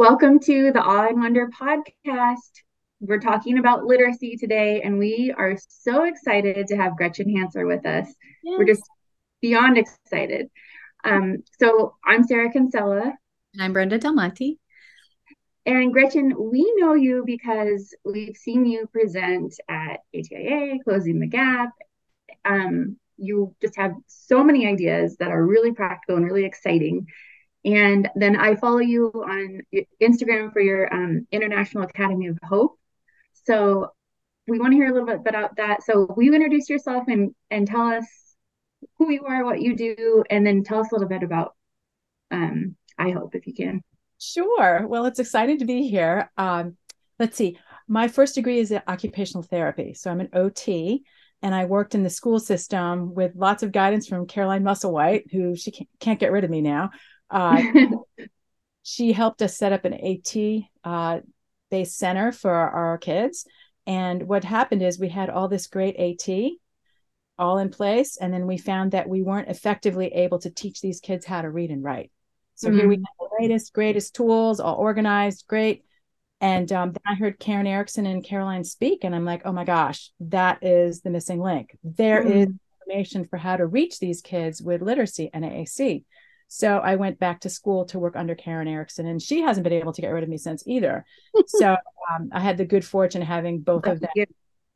Welcome to the Awe and Wonder podcast. We're talking about literacy today, and we are so excited to have Gretchen Hanser with us. Yes. We're just beyond excited. Um, so I'm Sarah Kinsella. And I'm Brenda Delmonte. And Gretchen, we know you because we've seen you present at ATIA, Closing the Gap. Um, you just have so many ideas that are really practical and really exciting. And then I follow you on Instagram for your um, International Academy of Hope. So we want to hear a little bit about that. So will you introduce yourself and, and tell us who you are, what you do, and then tell us a little bit about um, iHope if you can. Sure. Well, it's exciting to be here. Um, let's see. My first degree is in occupational therapy. So I'm an OT and I worked in the school system with lots of guidance from Caroline Musselwhite, who she can't, can't get rid of me now. Uh, she helped us set up an AT uh, based center for our kids. And what happened is we had all this great AT all in place. And then we found that we weren't effectively able to teach these kids how to read and write. So mm-hmm. here we mm-hmm. have the latest, greatest tools, all organized, great. And um, then I heard Karen Erickson and Caroline speak, and I'm like, oh my gosh, that is the missing link. There mm-hmm. is information for how to reach these kids with literacy and AAC. So I went back to school to work under Karen Erickson, and she hasn't been able to get rid of me since either. so um, I had the good fortune of having both of them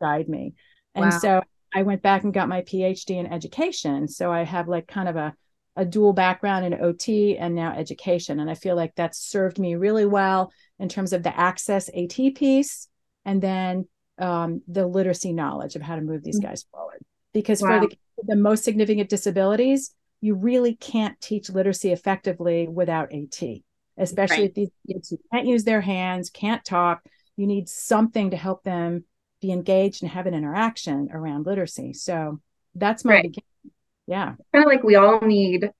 guide me. And wow. so I went back and got my PhD in education. So I have like kind of a, a dual background in OT and now education. And I feel like that's served me really well in terms of the access AT piece and then um, the literacy knowledge of how to move these mm. guys forward. Because wow. for the, the most significant disabilities, you really can't teach literacy effectively without AT, especially right. if these kids who can't use their hands, can't talk. You need something to help them be engaged and have an interaction around literacy. So that's my right. beginning. Yeah. Kind of like we all need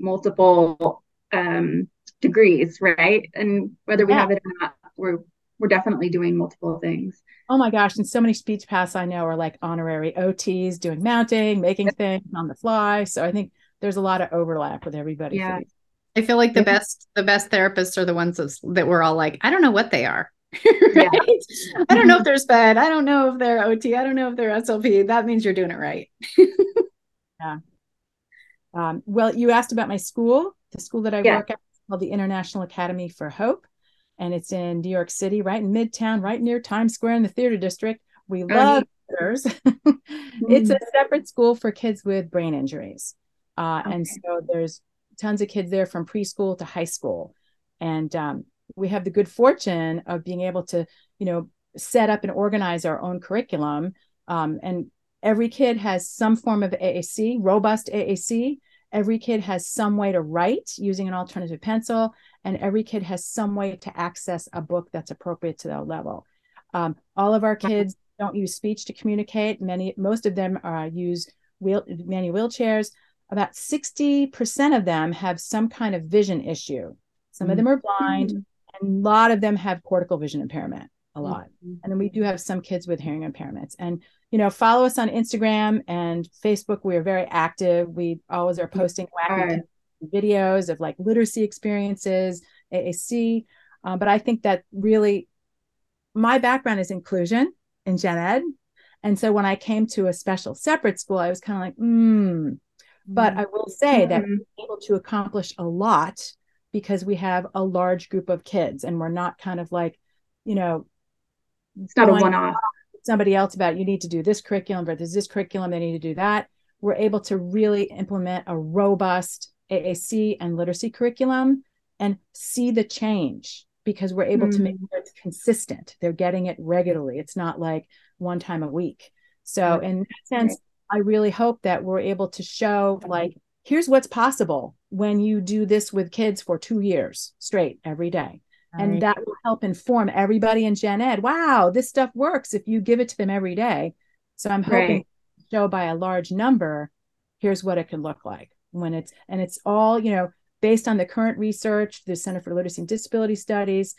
multiple um, degrees, right? And whether we yeah. have it or not, we're we're definitely doing multiple things. Oh my gosh. And so many speech paths I know are like honorary OTs doing mounting, making things on the fly. So I think there's a lot of overlap with everybody. Yeah. I feel like the best the best therapists are the ones that, that we're all like, I don't know what they are. right? Yeah. I don't know if they're SPED. I don't know if they're OT. I don't know if they're SLP. That means you're doing it right. yeah. Um, well, you asked about my school. The school that I yeah. work at is called the International Academy for Hope. And it's in New York City, right in Midtown, right near Times Square in the theater district. We oh, love theaters. it's a separate school for kids with brain injuries. Uh, okay. And so there's tons of kids there from preschool to high school. And um, we have the good fortune of being able to, you know, set up and organize our own curriculum. Um, and every kid has some form of AAC, robust AAC. Every kid has some way to write using an alternative pencil, and every kid has some way to access a book that's appropriate to their level. Um, all of our kids don't use speech to communicate. Many, most of them uh, use wheel, many wheelchairs about 60% of them have some kind of vision issue. Some mm-hmm. of them are blind, mm-hmm. and a lot of them have cortical vision impairment, a lot. Mm-hmm. And then we do have some kids with hearing impairments. And, you know, follow us on Instagram and Facebook. We are very active. We always are posting wacky videos of like literacy experiences, AAC. Um, but I think that really my background is inclusion in gen ed. And so when I came to a special separate school, I was kind of like, hmm, but I will say that mm-hmm. we're able to accomplish a lot because we have a large group of kids and we're not kind of like, you know, it's not a one off. Somebody else about you need to do this curriculum, but there's this curriculum, they need to do that. We're able to really implement a robust AAC and literacy curriculum and see the change because we're able mm-hmm. to make mm. sure it's consistent. They're getting it regularly. It's not like one time a week. So, in that sense, I really hope that we're able to show like here's what's possible when you do this with kids for two years straight every day. and that will help inform everybody in gen ed. Wow, this stuff works if you give it to them every day. So I'm hoping right. to show by a large number, here's what it can look like when it's and it's all, you know, based on the current research, the Center for Literacy and Disability Studies.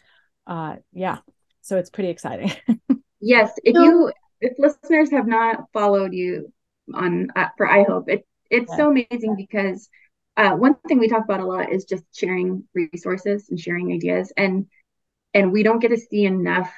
Uh yeah. So it's pretty exciting. yes. If you if listeners have not followed you on uh, for I hope it it's yeah. so amazing because uh, one thing we talk about a lot is just sharing resources and sharing ideas and and we don't get to see enough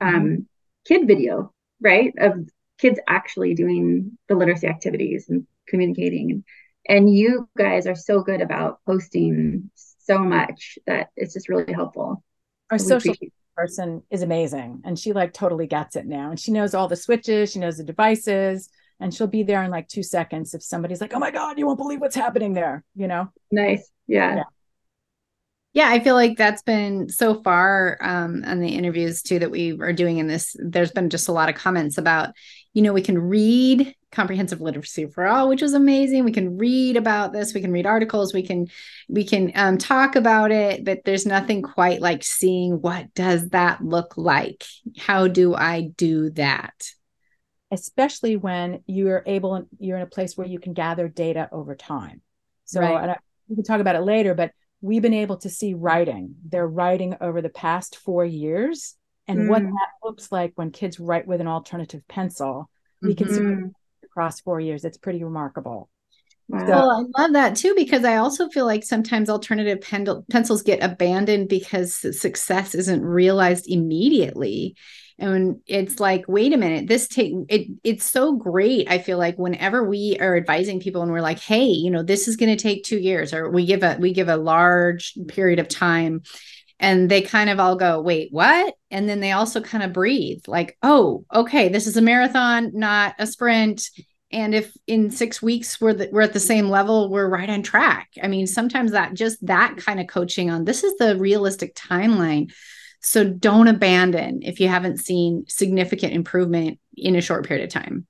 um, mm-hmm. kid video, right? Of kids actually doing the literacy activities and communicating. And you guys are so good about posting so much that it's just really helpful. Our so social person is amazing and she like totally gets it now and she knows all the switches, she knows the devices and she'll be there in like 2 seconds if somebody's like, "Oh my god, you won't believe what's happening there," you know. Nice. Yeah. yeah yeah i feel like that's been so far um on the interviews too that we are doing in this there's been just a lot of comments about you know we can read comprehensive literacy for all which was amazing we can read about this we can read articles we can we can um, talk about it but there's nothing quite like seeing what does that look like how do i do that especially when you're able you're in a place where you can gather data over time so right. I, we can talk about it later but we've been able to see writing. They're writing over the past four years. And mm. what that looks like when kids write with an alternative pencil, we mm-hmm. can see mm-hmm. across four years. It's pretty remarkable. Wow. Well, I love that too because I also feel like sometimes alternative pen- pencils get abandoned because success isn't realized immediately and it's like wait a minute this take it it's so great i feel like whenever we are advising people and we're like hey you know this is going to take 2 years or we give a we give a large period of time and they kind of all go wait what? And then they also kind of breathe like oh okay this is a marathon not a sprint. And if in six weeks we're the, we're at the same level we're right on track. I mean sometimes that just that kind of coaching on this is the realistic timeline so don't abandon if you haven't seen significant improvement in a short period of time.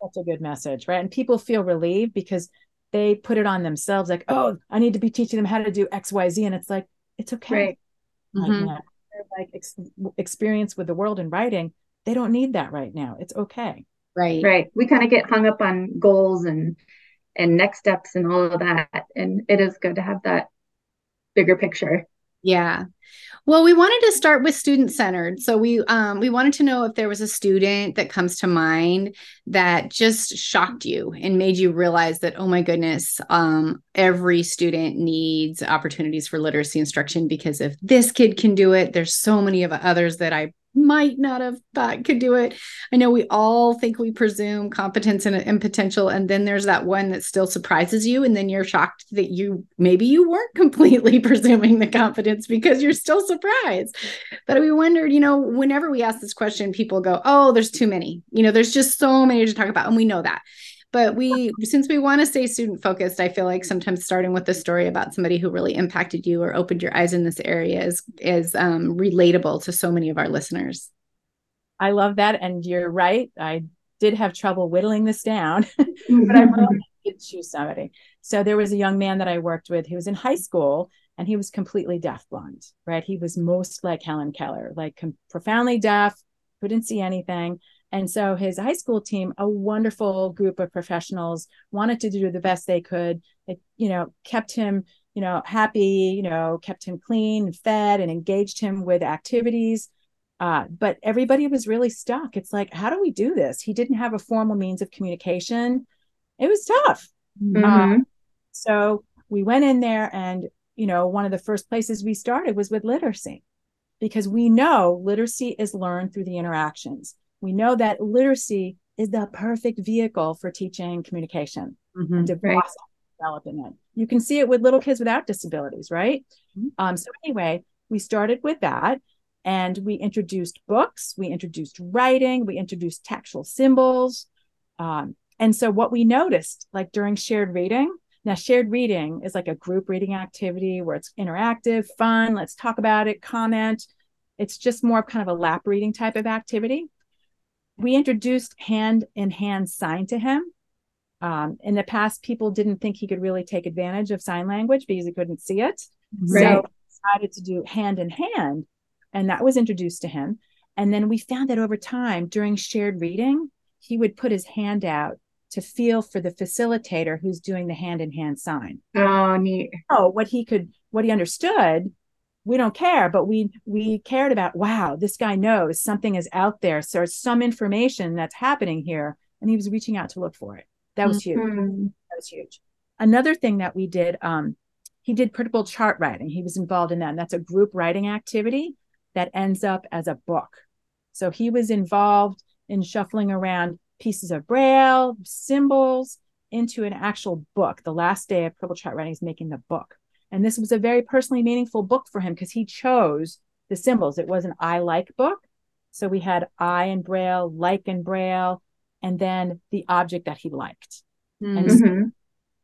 That's a good message, right? And people feel relieved because they put it on themselves like, oh, I need to be teaching them how to do X, Y, Z. And it's like, it's okay. Right. Mm-hmm. Like, like ex- experience with the world and writing, they don't need that right now. It's okay. Right. Right. We kind of get hung up on goals and and next steps and all of that. And it is good to have that bigger picture. Yeah. Well, we wanted to start with student centered. So we um, we wanted to know if there was a student that comes to mind that just shocked you and made you realize that oh my goodness, um, every student needs opportunities for literacy instruction because if this kid can do it, there's so many of others that I might not have thought could do it. I know we all think we presume competence and, and, potential, and then there's that one that still surprises you, and then you're shocked that you maybe you weren't completely presuming the competence because you're still surprised. But we wondered, you know, whenever we ask this question, people go, "Oh, there's too many." You know, there's just so many to talk about, and we know that but we since we want to stay student focused i feel like sometimes starting with a story about somebody who really impacted you or opened your eyes in this area is is um, relatable to so many of our listeners. I love that and you're right i did have trouble whittling this down but i really did choose somebody. So there was a young man that i worked with he was in high school and he was completely deafblind right? He was most like helen keller like com- profoundly deaf couldn't see anything and so his high school team, a wonderful group of professionals, wanted to do the best they could. It, you know, kept him, you know, happy, you know, kept him clean and fed and engaged him with activities. Uh, but everybody was really stuck. It's like, how do we do this? He didn't have a formal means of communication. It was tough. Mm-hmm. Uh, so we went in there and, you know, one of the first places we started was with literacy because we know literacy is learned through the interactions we know that literacy is the perfect vehicle for teaching communication mm-hmm. and developing it. You can see it with little kids without disabilities, right? Mm-hmm. Um, so anyway, we started with that and we introduced books, we introduced writing, we introduced tactile symbols. Um, and so what we noticed, like during shared reading, now shared reading is like a group reading activity where it's interactive, fun, let's talk about it, comment. It's just more of kind of a lap reading type of activity we introduced hand in hand sign to him. Um, in the past, people didn't think he could really take advantage of sign language because he couldn't see it. Right. So decided to do hand in hand, and that was introduced to him. And then we found that over time, during shared reading, he would put his hand out to feel for the facilitator who's doing the hand in hand sign. Oh, neat. Oh, what he could, what he understood we don't care but we we cared about wow this guy knows something is out there so there's some information that's happening here and he was reaching out to look for it that was huge mm-hmm. that was huge another thing that we did um he did predictable chart writing he was involved in that and that's a group writing activity that ends up as a book. So he was involved in shuffling around pieces of braille, symbols into an actual book. The last day of Predictable chart Writing is making the book. And this was a very personally meaningful book for him because he chose the symbols. It was an I like book. So we had I in Braille, like in Braille, and then the object that he liked. Mm-hmm. And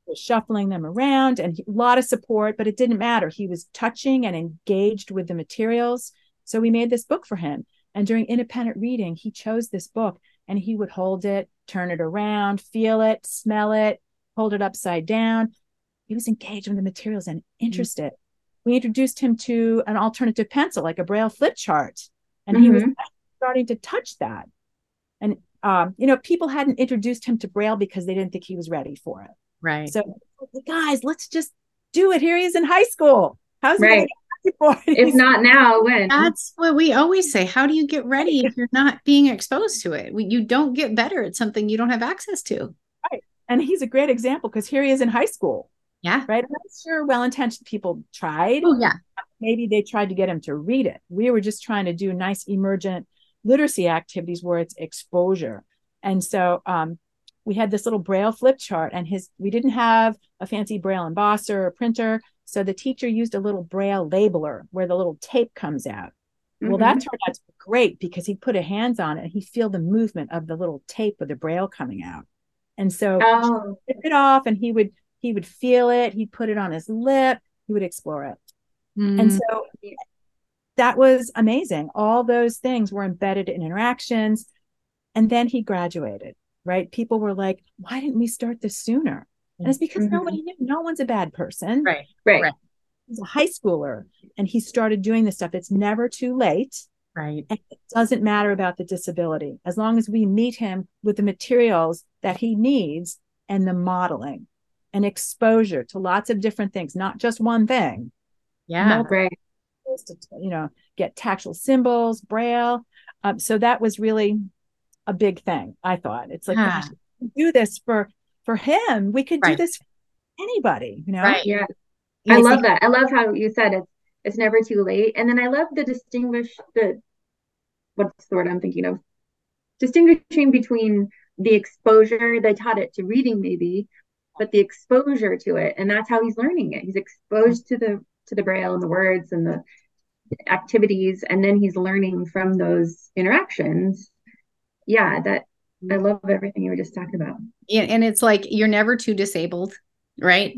so shuffling them around and a lot of support, but it didn't matter. He was touching and engaged with the materials. So we made this book for him. And during independent reading, he chose this book and he would hold it, turn it around, feel it, smell it, hold it upside down. He was engaged with the materials and interested. Mm-hmm. We introduced him to an alternative pencil, like a Braille flip chart, and mm-hmm. he was mm-hmm. starting to touch that. And um, you know, people hadn't introduced him to Braille because they didn't think he was ready for it. Right. So, guys, let's just do it. Here he is in high school. How's right. if not now, when? That's what we always say. How do you get ready if you're not being exposed to it? You don't get better at something you don't have access to. Right. And he's a great example because here he is in high school. Yeah. Right. I'm sure well intentioned people tried. Oh, yeah. Maybe they tried to get him to read it. We were just trying to do nice emergent literacy activities where it's exposure. And so um, we had this little braille flip chart and his we didn't have a fancy braille embosser or printer so the teacher used a little braille labeler where the little tape comes out mm-hmm. well that mm-hmm. turned out to be great because he'd put a hands on it and he'd feel the movement of the little tape of the braille coming out and so oh. it off and he would he would feel it he'd put it on his lip he would explore it mm-hmm. and so that was amazing all those things were embedded in interactions and then he graduated right? People were like, why didn't we start this sooner? And it's because mm-hmm. nobody knew. No one's a bad person. Right. Right. right. He's a high schooler and he started doing this stuff. It's never too late. Right. And it doesn't matter about the disability as long as we meet him with the materials that he needs and the modeling and exposure to lots of different things, not just one thing. Yeah. Right. To, you know, get tactile symbols, braille. Um, so that was really a big thing. I thought it's like gosh, do this for for him. We could right. do this for anybody. You know, right? Yeah, I love that. I love how you said it's it's never too late, and then I love the distinguish the what's the word I'm thinking of distinguishing between the exposure they taught it to reading maybe but the exposure to it and that's how he's learning it he's exposed to the to the braille and the words and the activities and then he's learning from those interactions yeah, that I love everything you were just talking about. Yeah, and it's like you're never too disabled, right?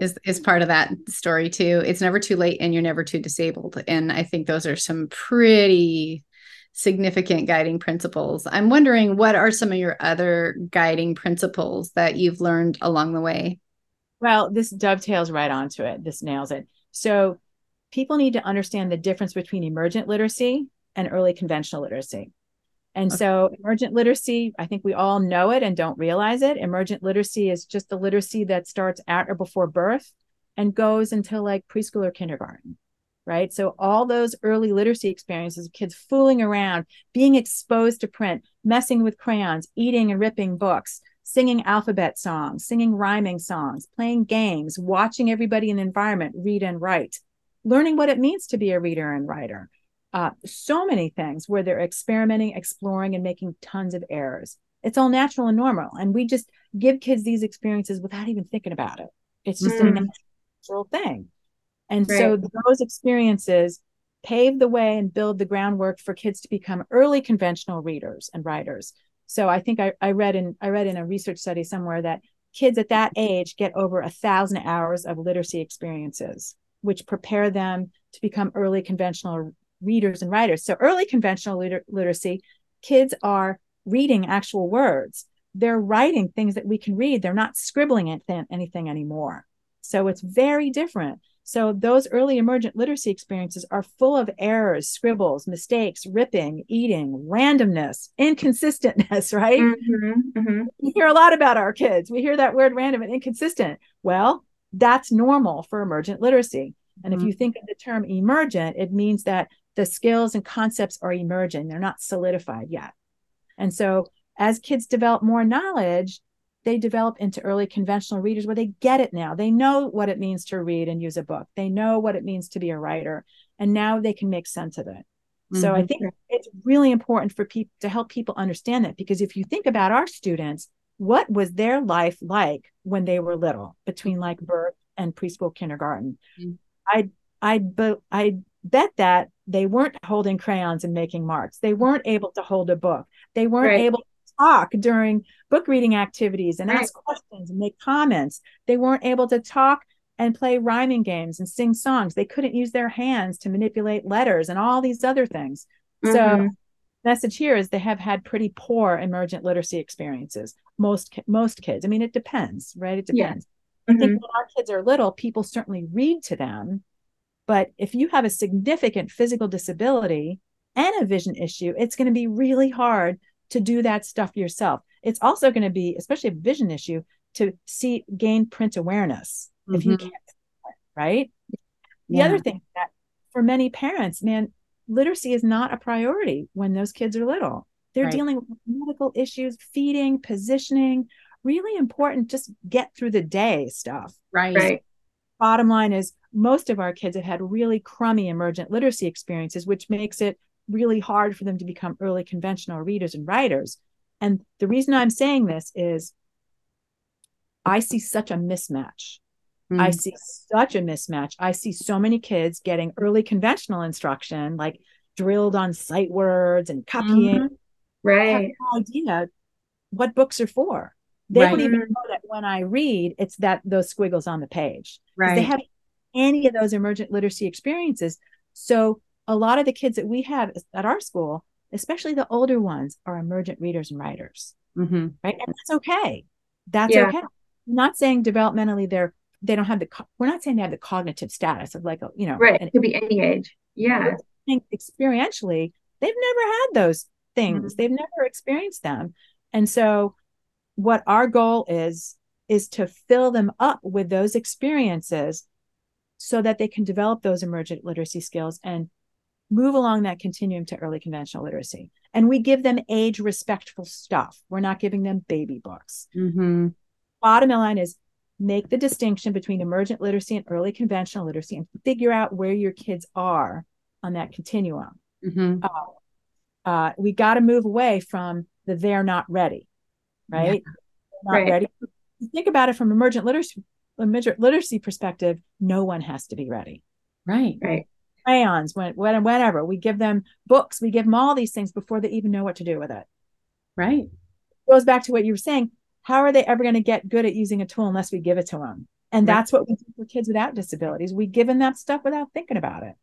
Is is part of that story too. It's never too late and you're never too disabled. And I think those are some pretty significant guiding principles. I'm wondering what are some of your other guiding principles that you've learned along the way? Well, this dovetails right onto it. This nails it. So people need to understand the difference between emergent literacy and early conventional literacy. And okay. so, emergent literacy, I think we all know it and don't realize it. Emergent literacy is just the literacy that starts at or before birth and goes until like preschool or kindergarten, right? So, all those early literacy experiences of kids fooling around, being exposed to print, messing with crayons, eating and ripping books, singing alphabet songs, singing rhyming songs, playing games, watching everybody in the environment read and write, learning what it means to be a reader and writer uh, so many things where they're experimenting, exploring, and making tons of errors. It's all natural and normal. And we just give kids these experiences without even thinking about it. It's just mm. a natural thing. And right. so those experiences pave the way and build the groundwork for kids to become early conventional readers and writers. So I think I, I read in I read in a research study somewhere that kids at that age get over a thousand hours of literacy experiences, which prepare them to become early conventional readers and writers. So early conventional liter- literacy, kids are reading actual words. They're writing things that we can read. They're not scribbling anything, anything anymore. So it's very different. So those early emergent literacy experiences are full of errors, scribbles, mistakes, ripping, eating, randomness, inconsistentness, right? Mm-hmm, mm-hmm. We hear a lot about our kids. We hear that word random and inconsistent. Well, that's normal for emergent literacy. And mm-hmm. if you think of the term emergent, it means that the skills and concepts are emerging, they're not solidified yet. And so, as kids develop more knowledge, they develop into early conventional readers where they get it now. They know what it means to read and use a book, they know what it means to be a writer, and now they can make sense of it. Mm-hmm. So I think it's really important for people to help people understand that because if you think about our students, what was their life like when they were little between like birth and preschool kindergarten? Mm-hmm. I I I bet that they weren't holding crayons and making marks. They weren't able to hold a book. They weren't right. able talk during book reading activities and right. ask questions and make comments. They weren't able to talk and play rhyming games and sing songs. They couldn't use their hands to manipulate letters and all these other things. Mm-hmm. So message here is they have had pretty poor emergent literacy experiences most most kids i mean it depends right it depends yeah. mm-hmm. i think when our kids are little people certainly read to them but if you have a significant physical disability and a vision issue it's going to be really hard to do that stuff yourself it's also going to be especially a vision issue to see gain print awareness mm-hmm. if you mm-hmm. can't right the yeah. other thing that for many parents man literacy is not a priority when those kids are little. They're right. dealing with medical issues, feeding, positioning, really important, just get through the day stuff. Right. right. Bottom line is most of our kids have had really crummy emergent literacy experiences, which makes it really hard for them to become early conventional readers and writers. And the reason I'm saying this is I see such a mismatch Mm. I see such a mismatch. I see so many kids getting early conventional instruction, like drilled on sight words and copying. Mm-hmm. Right. no idea what books are for. They right. don't even know that when I read, it's that those squiggles on the page. Right. They have any of those emergent literacy experiences. So a lot of the kids that we have at our school, especially the older ones, are emergent readers and writers. Mm-hmm. Right. And that's okay. That's yeah. okay. I'm not saying developmentally they're they don't have the we're not saying they have the cognitive status of like a you know right it could be any age yeah experientially they've never had those things mm-hmm. they've never experienced them and so what our goal is is to fill them up with those experiences so that they can develop those emergent literacy skills and move along that continuum to early conventional literacy and we give them age respectful stuff we're not giving them baby books mm-hmm. bottom line is make the distinction between emergent literacy and early conventional literacy and figure out where your kids are on that continuum. Mm-hmm. Uh, uh, we got to move away from the they're not ready, right? Yeah. Not right. ready. Think about it from emergent literacy, emergent literacy perspective. No one has to be ready. Right. Right. Crayons, when, when, whenever we give them books, we give them all these things before they even know what to do with it. Right. It goes back to what you were saying how are they ever going to get good at using a tool unless we give it to them? And right. that's what we do for kids without disabilities. We give them that stuff without thinking about it.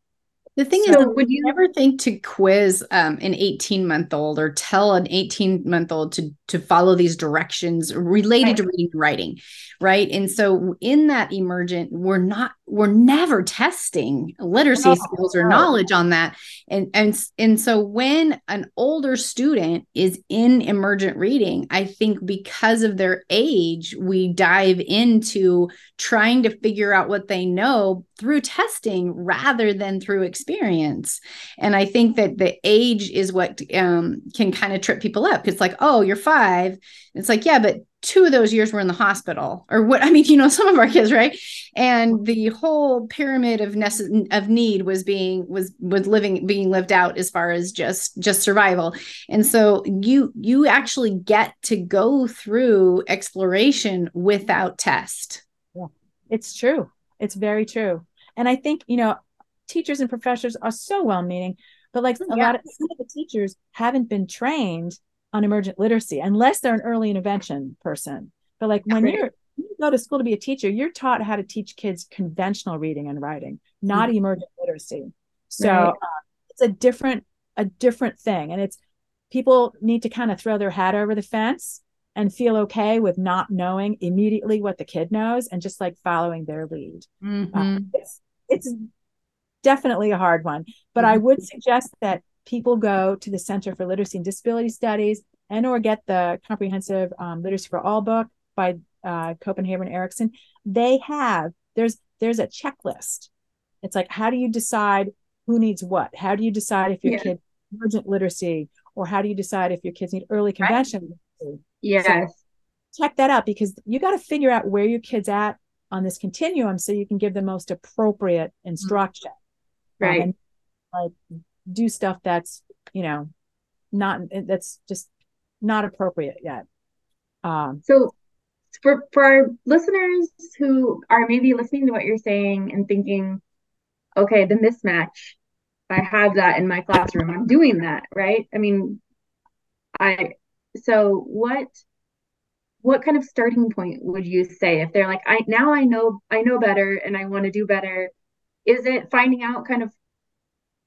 The thing so, is, would you ever think to quiz um, an 18 month old or tell an 18 month old to to follow these directions related right. to reading and writing, right? And so in that emergent, we're not we're never testing literacy skills or knowledge on that. And and and so when an older student is in emergent reading, I think because of their age, we dive into trying to figure out what they know through testing rather than through experience. And I think that the age is what um, can kind of trip people up. It's like, oh, you're five. It's like, yeah, but two of those years were in the hospital or what i mean you know some of our kids right? And mm-hmm. the whole pyramid of necess- of need was being was was living being lived out as far as just just survival. And so you you actually get to go through exploration without test. Yeah it's true. It's very true. And i think you know teachers and professors are so well meaning but like a lot of some of the teachers haven't been trained on emergent literacy unless they're an early intervention person. But like when you're you go to school to be a teacher, you're taught how to teach kids conventional reading and writing, not mm-hmm. emergent literacy. So right. uh, it's a different a different thing, and it's people need to kind of throw their hat over the fence and feel okay with not knowing immediately what the kid knows and just like following their lead. Mm-hmm. Uh, it's, it's definitely a hard one, but mm-hmm. I would suggest that people go to the Center for Literacy and Disability Studies and or get the comprehensive um, literacy for all book by uh, Koppenhaver Erickson. They have there's there's a checklist. It's like how do you decide who needs what? How do you decide if your yeah. kid emergent literacy or how do you decide if your kids need early convention? Right. Yes. So check that out because you got to figure out where your kid's at on this continuum so you can give the most appropriate instruction. Right. Um, like do stuff that's you know not that's just not appropriate yet. Um, so for for our listeners who are maybe listening to what you're saying and thinking okay the mismatch i have that in my classroom. I'm doing that right? I mean i so what what kind of starting point would you say if they're like i now i know i know better and i want to do better? Is it finding out kind of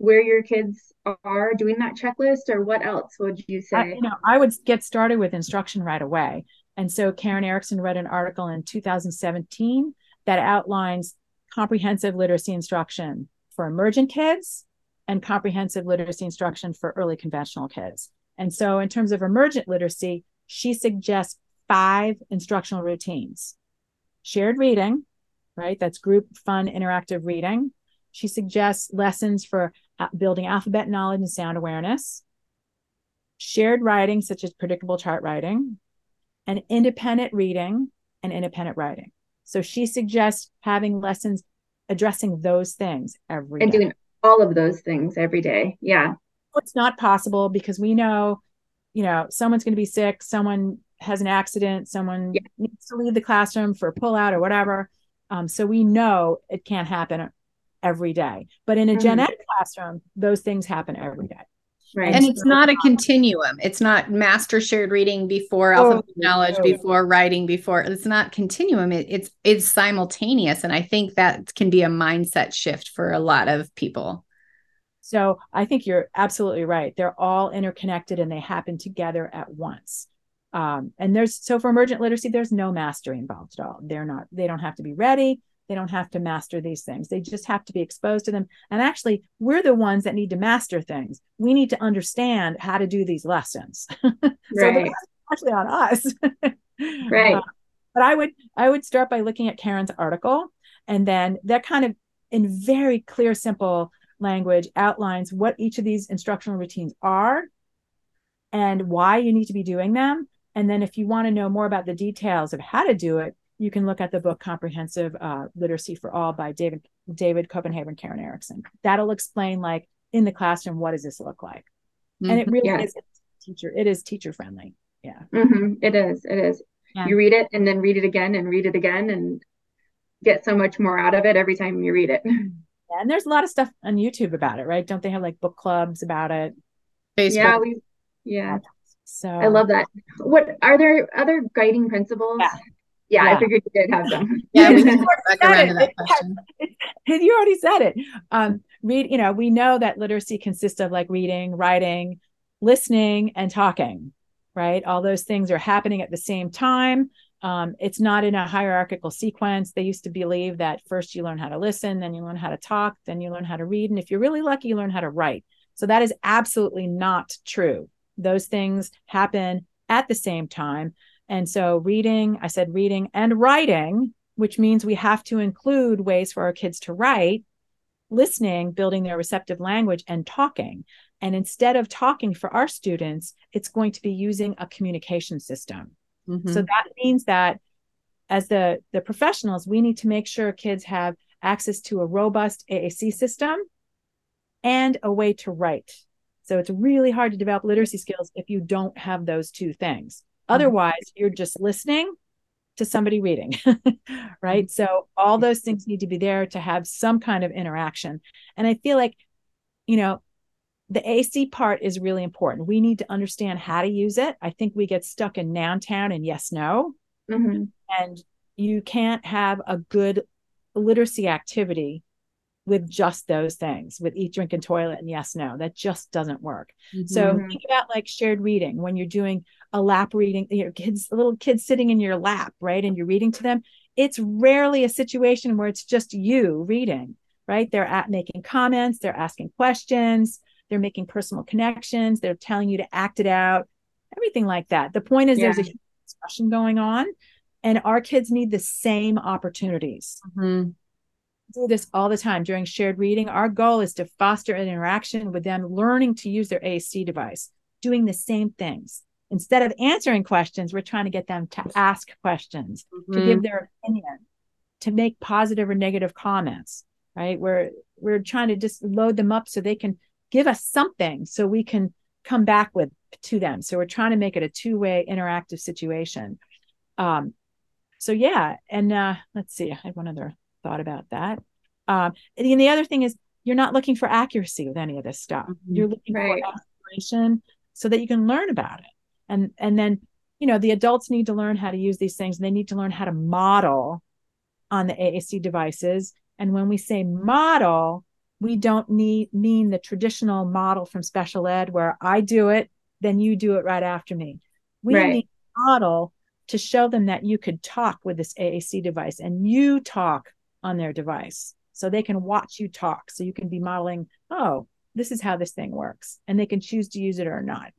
where your kids are doing that checklist or what else would you say? I, you know i would get started with instruction right away. And so karen erickson read an article in 2017 that outlines comprehensive literacy instruction for emergent kids and comprehensive literacy instruction for early conventional kids. And so in terms of emergent literacy she suggests five instructional routines. Shared reading right? That's group fun interactive reading. She suggests lessons for building alphabet knowledge and sound awareness, shared writing, such as predictable chart writing, and independent reading and independent writing. So she suggests having lessons addressing those things every and day. doing all of those things every day. Yeah. It's not possible because we know, you know, someone's going to be sick, someone has an accident, someone yeah. needs to leave the classroom for a pullout or whatever. Um, so we know it can't happen every day. But in a mm-hmm. gen ed classroom, those things happen every day. Right. And it's not a continuum. It's not master shared reading before oh, alphabet knowledge, no. before writing, before it's not continuum. It, it's it's simultaneous. And I think that can be a mindset shift for a lot of people. So I think you're absolutely right. They're all interconnected and they happen together at once. Um, and there's so for emergent literacy, there's no mastery involved at all. They're not, they don't have to be ready. They don't have to master these things. They just have to be exposed to them. And actually, we're the ones that need to master things. We need to understand how to do these lessons. Right. so actually on us. right. Uh, but I would I would start by looking at Karen's article and then that kind of in very clear simple language outlines what each of these instructional routines are and why you need to be doing them and then if you want to know more about the details of how to do it you can look at the book Comprehensive uh, Literacy for All by David David Koppenhaver, Karen Erickson. That'll explain like in the classroom what does this look like, mm-hmm. and it mm-hmm. really yes. is teacher. It is teacher friendly. Yeah, mm-hmm. it is. It is. Yeah. You read it and then read it again and read it again and get so much more out of it every time you read it. Yeah, and there's a lot of stuff on YouTube about it, right? Don't they have like book clubs about it? Facebook. Yeah, we yeah. So I love that. What are there other guiding principles? Yeah yeah, yeah, I figured you did have some. yeah, we can back around to that question. you already said it. Um, read, you know, we know that literacy consists of like reading, writing, listening, and talking, right? All those things are happening at the same time. Um, it's not in a hierarchical sequence. They used to believe that first you learn how to listen, then you learn how to talk, then you learn how to read. And if you're really lucky, you learn how to write. So that is absolutely not true. Those things happen at the same time. And so, reading, I said reading and writing, which means we have to include ways for our kids to write, listening, building their receptive language, and talking. And instead of talking for our students, it's going to be using a communication system. Mm-hmm. So that means that as the, the professionals, we need to make sure kids have access to a robust AAC system and a way to write. So it's really hard to develop literacy skills if you don't have those two things. Mm-hmm. Otherwise, you're just listening to somebody reading, right? Mm-hmm. So all those things need to be there to have some kind of interaction. And I feel like, you know, the AAC part is really important. We need to understand how to use it. I think we get stuck in noun town and yes, no. Mm-hmm. And you can't have a good literacy activity with just those things with eat drink and toilet and yes no that just doesn't work mm-hmm. so think about like shared reading when you're doing a lap reading your kids little kids sitting in your lap right and you're reading to them it's rarely a situation where it's just you reading right they're at making comments they're asking questions they're making personal connections they're telling you to act it out everything like that the point is yeah. there's a discussion going on and our kids need the same opportunities mm-hmm do this all the time during shared reading. Our goal is to foster an interaction with them learning to use their AAC device, doing the same things. Instead of answering questions, we're trying to get them to ask questions, mm-hmm. to give their opinion, to make positive or negative comments, right? We're we're trying to just load them up so they can give us something so we can come back with to them. So we're trying to make it a two way interactive situation. Um, so yeah, and uh, let's see, I have one other thought about that. Um, and the other thing is you're not looking for accuracy with any of this stuff. Mm-hmm. You're looking right. for exploration so that you can learn about it. And and then you know the adults need to learn how to use these things. And they need to learn how to model on the AAC devices. And when we say model, we don't need mean the traditional model from special ed where I do it, then you do it right after me. We right. need model to show them that you could talk with this AAC device and you talk on their device so they can watch you talk so you can be modeling oh this is how this thing works and they can choose to use it or not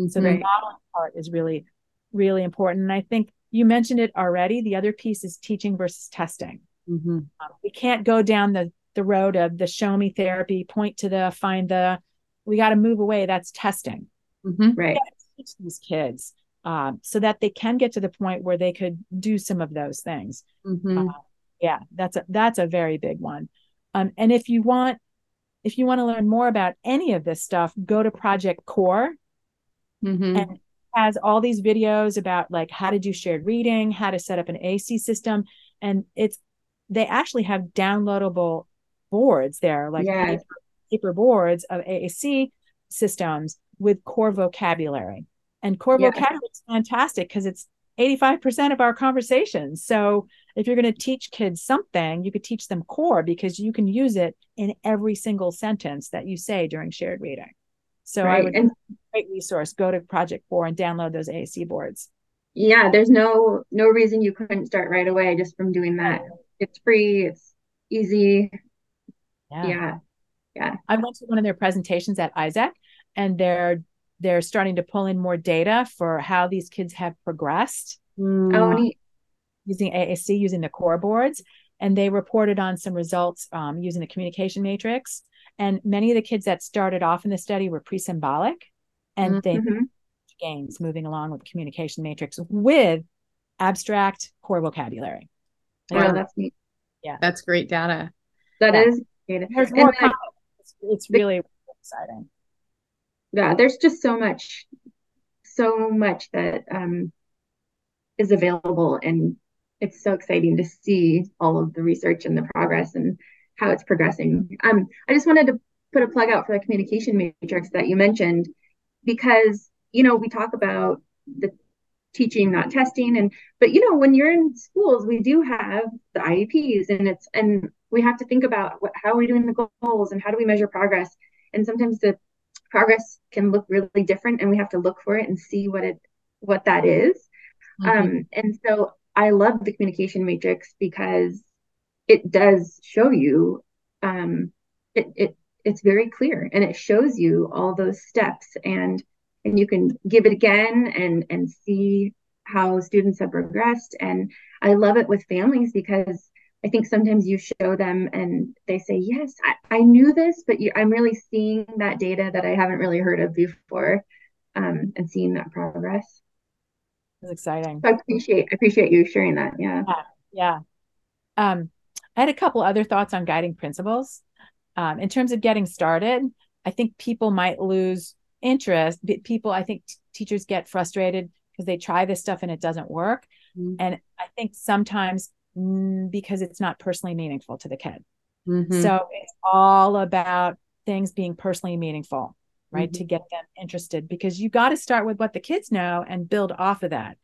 mm-hmm. so the modeling part is really really important and i think you mentioned it already the other piece is teaching versus testing mm-hmm. um, we can't go down the the road of the show me therapy point to the find the we got to move away that's testing mm-hmm. right teach these kids um, so that they can get to the point where they could do some of those things mm-hmm. uh, yeah that's a that's a very big one um, and if you want if you want to learn more about any of this stuff go to project core mm-hmm. and has all these videos about like how to do shared reading how to set up an aac system and it's they actually have downloadable boards there like yes. paper, paper, boards of aac systems with core vocabulary and core vocabulary is fantastic because it's 85% of our conversations. So if you're going to teach kids something, you could teach them core because you can use it in every single sentence that you say during shared reading. So right. I would and, great resource. Go to Project Core and download those AAC boards. Yeah, there's no no reason you couldn't start right away just from doing that. It's free, it's easy. Yeah. Yeah. yeah. I went to one of their presentations at ISAAC and they're they're starting to pull in more data for how these kids have progressed. Mm. Oh, neat. Using AAC, using the core boards. And they reported on some results um, using the communication matrix. And many of the kids that started off in the study were pre symbolic and mm-hmm. they gains moving along with communication matrix with abstract core vocabulary. Wow, that's neat. Yeah. That's great data. That yeah. is data. There's more. it's, it's really exciting yeah there's just so much so much that um, is available and it's so exciting to see all of the research and the progress and how it's progressing um, i just wanted to put a plug out for the communication matrix that you mentioned because you know we talk about the teaching not testing and but you know when you're in schools we do have the ieps and it's and we have to think about what, how are we doing the goals and how do we measure progress and sometimes the progress can look really different and we have to look for it and see what it what that is. Mm-hmm. Um, and so I love the communication matrix because it does show you um, it, it it's very clear and it shows you all those steps and and you can give it again and and see how students have progressed and i love it with families because I think sometimes you show them and they say, Yes, I, I knew this, but you, I'm really seeing that data that I haven't really heard of before um, and seeing that progress. It's exciting. So I appreciate I appreciate you sharing that. Yeah. Yeah. yeah. Um, I had a couple other thoughts on guiding principles. Um, in terms of getting started, I think people might lose interest. People, I think t- teachers get frustrated because they try this stuff and it doesn't work. Mm-hmm. And I think sometimes Mm, because it's not personally meaningful to the kid. Mm-hmm. So it's all about things being personally meaningful, right? Mm-hmm. To get them interested because you got to start with what the kids know and build off of that.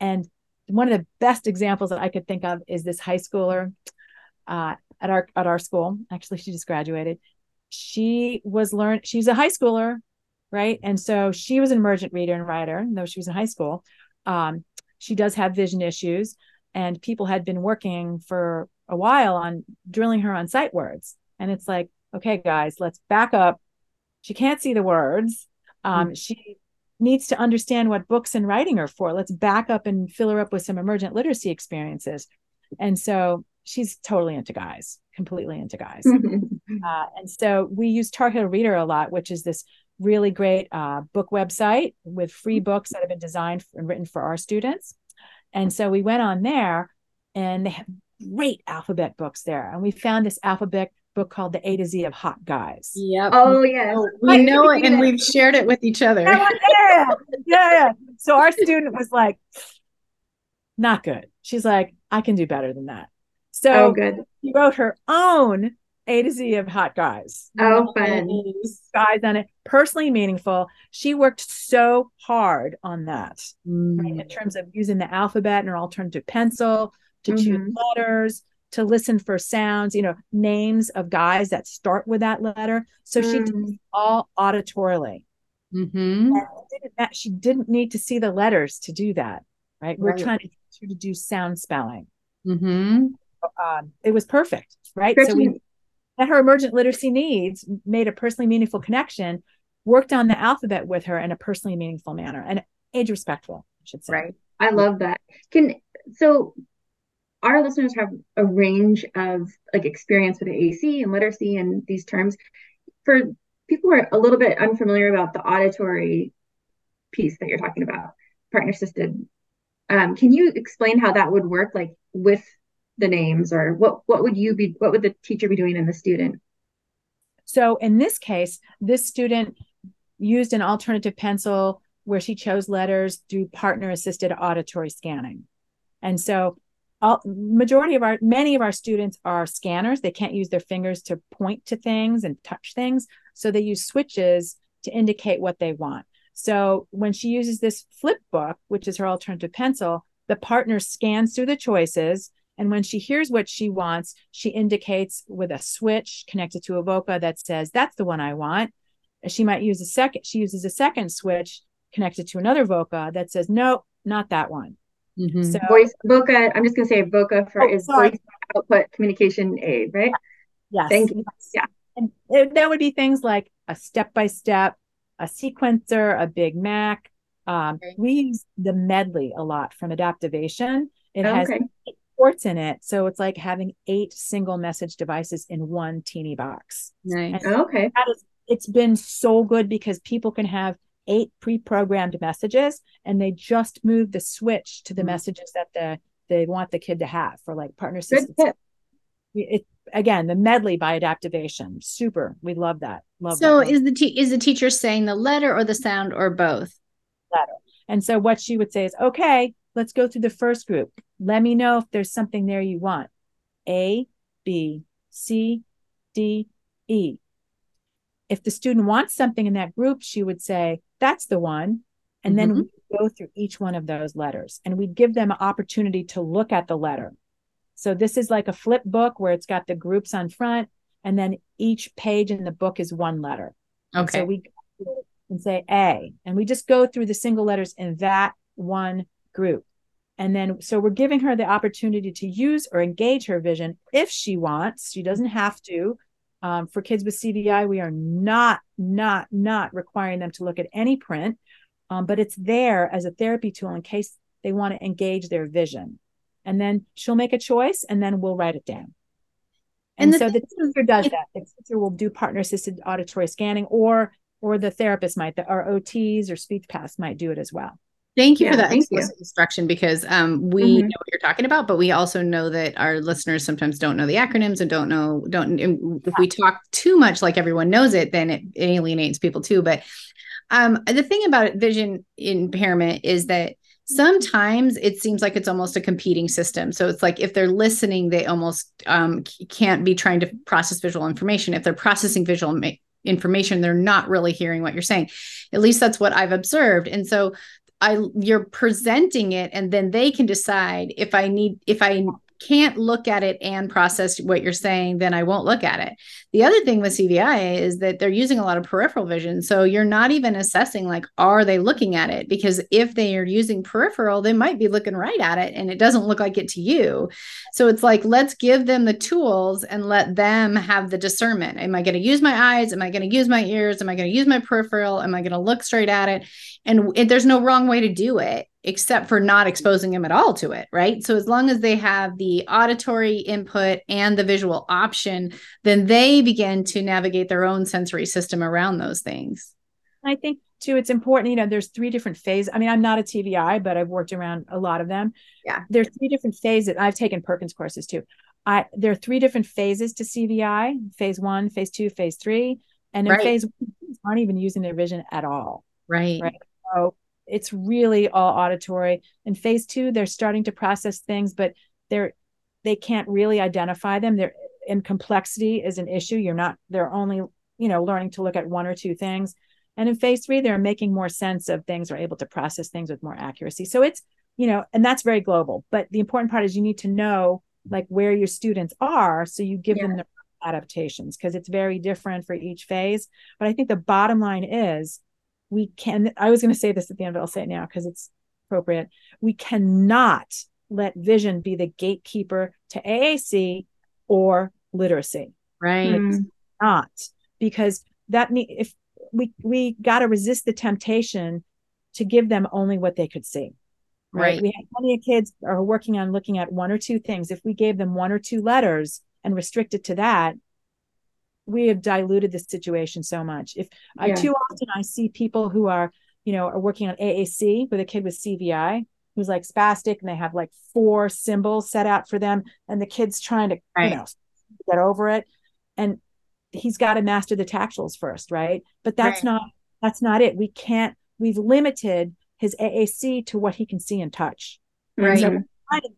And one of the best examples that I could think of is this high schooler uh, at our at our school. Actually, she just graduated. She was learned. She's a high schooler, right? And so she was an emergent reader and writer, though she was in high school. Um, she does have vision issues, and people had been working for a while on drilling her on sight words and it's like okay guys let's back up she can't see the words um, mm-hmm. she needs to understand what books and writing are for let's back up and fill her up with some emergent literacy experiences and so she's totally into guys completely into guys uh, and so we use tar heel reader a lot which is this really great uh, book website with free books that have been designed and written for our students and so we went on there and they have great alphabet books there. And we found this alphabet book called The A to Z of Hot Guys. Yep. Oh yeah. we know it and we've shared it with each other. yeah, yeah, yeah. So our student was like, not good. She's like, I can do better than that. So Oh good. she wrote her own A to Z of hot guys. Oh fun. Guys on it, personally meaningful. She worked so hard on that Mm. right, in terms of using the alphabet and her alternative pencil to choose Mhm. letters, to listen for sounds, you know, names of guys that start with that letter. So she did Mm. it all auditorily. Mhm. Didn't ma- she didn't need to see the letters to do that. Right. We're trying to to do sound spelling. Mhm. Um, it was perfect. Right. So we met her emergent literacy needs, made a personally meaningful connection, worked on the alphabet with her in a personally meaningful manner and age respectful, I should say. Right. I love that. Can so our listeners have a range of like experience with AAC and literacy and these terms. For people who are a little bit unfamiliar about the auditory piece that you're talking about, partner assisted, um, can you explain how that would work, like with the names, or what what would you be, what would the teacher be doing and the student? So in this case, this student used an alternative pencil where she chose letters through partner assisted auditory scanning. And so all, majority of our many of our students are scanners. They can't use their fingers to point to things and touch things. So they use switches to indicate what they want. So when she uses this flip book, which is her alternative pencil, the partner scans through the choices. And when she hears what she wants, she indicates with a switch connected to a Voca that says, that's the one I want. She might use a second, she uses a second switch connected to another Voca that says, nope, not that one. Mhm. So Voice VOCA, I'm just gonna say VOCA for Oh, is sorry. voice output communication aid, right? yes. Thank you. yes. Yeah. And it, that would be things like a step by step, a sequencer, a BIGmack. Um, Okay. We use the medley a lot from Adaptivation. It has okay. eight ports in it. So it's like having eight single message devices in one teeny box. Nice. And- Okay. that is it's been so good because people can have eight pre-programmed messages and they just move the switch to the Mhm. messages that the they want the kid to have for like partner systems. It, again, the medley by adaptivation, super. We love that. Love So that. is the te- is the teacher saying the letter or the sound or both? Letter. And so what she would say is, okay, let's go through the first group. Let me know if there's something there you want. A, B, C, D, E. If the student wants something in that group, she would say, that's the one. And then Mhm. we go through each one of those letters and we give them an opportunity to look at the letter. So this is like a flip book where it's got the groups on front and then each page in the book is one letter. Okay. So we go through and say A, and we just go through the single letters in that one group. And then, so we're giving her the opportunity to use or engage her vision if she wants. She doesn't have to. Um, for kids with CVI, we are not, not, not requiring them to look at any print, um, but it's there as a therapy tool in case they want to engage their vision. And then she'll make a choice, and then we'll write it down. And And, the so the teacher does that. The teacher will do partner assisted auditory scanning, or or the therapist might, the, our OTs or speech paths might do it as well. Thank you Yeah, for that thank you. instruction because um, we Mhm. know what you're talking about, but we also know that our listeners sometimes don't know the acronyms and don't know don't. If we talk too much like everyone knows it, then it alienates people too. But um, the thing about vision impairment is that sometimes it seems like it's almost a competing system. So it's like if they're listening, they almost um, can't be trying to process visual information. If they're processing visual ma- information, they're not really hearing what you're saying. At least that's what I've observed. And so I you're presenting it and then they can decide if I need if I can't look at it and process what you're saying then I won't look at it. The other thing with CVI is that they're using a lot of peripheral vision so you're not even assessing like are they looking at it because if they are using peripheral they might be looking right at it and it doesn't look like it to you. So it's like let's give them the tools and let them have the discernment. Am I going to use my eyes? Am I going to use my ears? Am I going to use my peripheral? Am I going to look straight at it? and it, there's no wrong way to do it except for not exposing them at all to it right so as long as they have the auditory input and the visual option then they begin to navigate their own sensory system around those things I think too, it's important, you know, there's three different phases. I mean, I'm not a TVI, but I've worked around a lot of them. Yeah. There's three different phases. I've taken Perkins courses too. I there are three different phases to CVI: phase one, phase two, phase three, and in Right. phase one, aren't even using their vision at all. Right. Right. So it's really all auditory. In phase two, they're starting to process things, but they're they can't really identify them. They're and complexity is an issue. You're not they're only, you know, learning to look at one or two things. And in phase three, they're making more sense of things, are able to process things with more accuracy. So it's, you know, and that's very global. But the important part is you need to know like where your students are so you give them the adaptations because it's very different for each phase. But I think the bottom line is we can i was going to say this at the end but i'll say it now because it's appropriate we cannot let vision be the gatekeeper to aac or literacy Right. Mm. not because that mean if we we got to resist the temptation to give them only what they could see right, Right. we have plenty of kids are working on looking at one or two things if we gave them one or two letters and restrict it to that we have diluted the situation so much if uh, I too often i see people who are you know are working on aac with a kid with cvi who's like spastic and they have like four symbols set out for them and the kid's trying to Right. you know get over it and he's got to master the tactuals first right but that's Right. not that's not it we can't we've limited his aac to what he can see and touch Right. so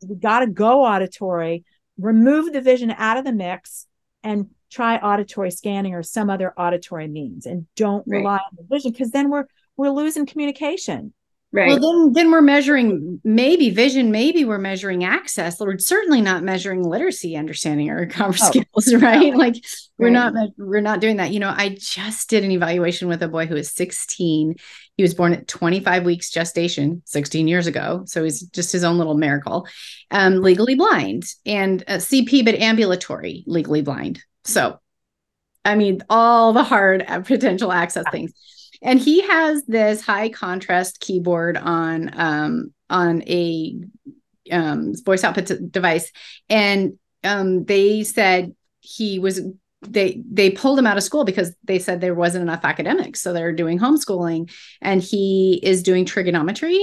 we got to go auditory remove the vision out of the mix and try auditory scanning or some other auditory means and don't Right. rely on the vision because then we're we're losing communication Right. Well, then, then we're measuring maybe vision, maybe we're measuring access. We're certainly not measuring literacy, understanding, or comp Oh. skills, right? Like we're Right. not we're not doing that. You know, I just did an evaluation with a boy who is 16. He was born at 25 weeks gestation, 16 years ago, so he's just his own little miracle. Um, legally blind and uh, CP, but ambulatory, legally blind. So, I mean, all the hard potential access things. And he has this high contrast keyboard on um on a um voice output device. And um they said he was they they pulled him out of school because they said there wasn't enough academics so they're doing homeschooling. And he is doing trigonometry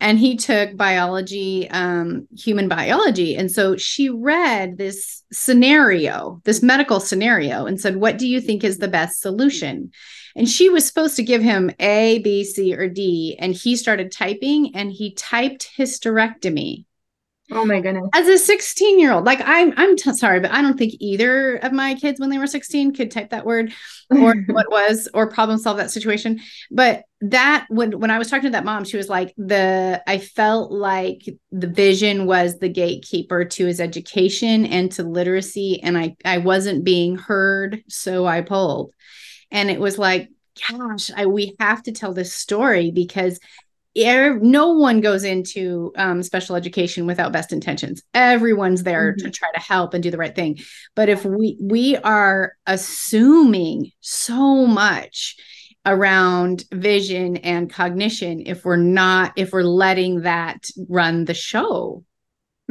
and he took biology um human biology. And so she read this scenario this medical scenario and said what do you think is the best solution? And she was supposed to give him a b c or d. And he started typing and he typed hysterectomy oh my goodness. as a 16 year old like i'm i'm t- sorry but i don't think either of my kids when they were 16 could type that word or what was or problem solve that situation but that when when i was talking to that mom she was like the i felt like the vision was the gatekeeper to his education and to literacy and i i wasn't being heard so i pulled and it was like gosh I, we have to tell this story because er- no one goes into um, special education without best intentions. Everyone's there to try to help and do the right thing. But if we we are assuming so much around vision and cognition if we're not if we're letting that run the show.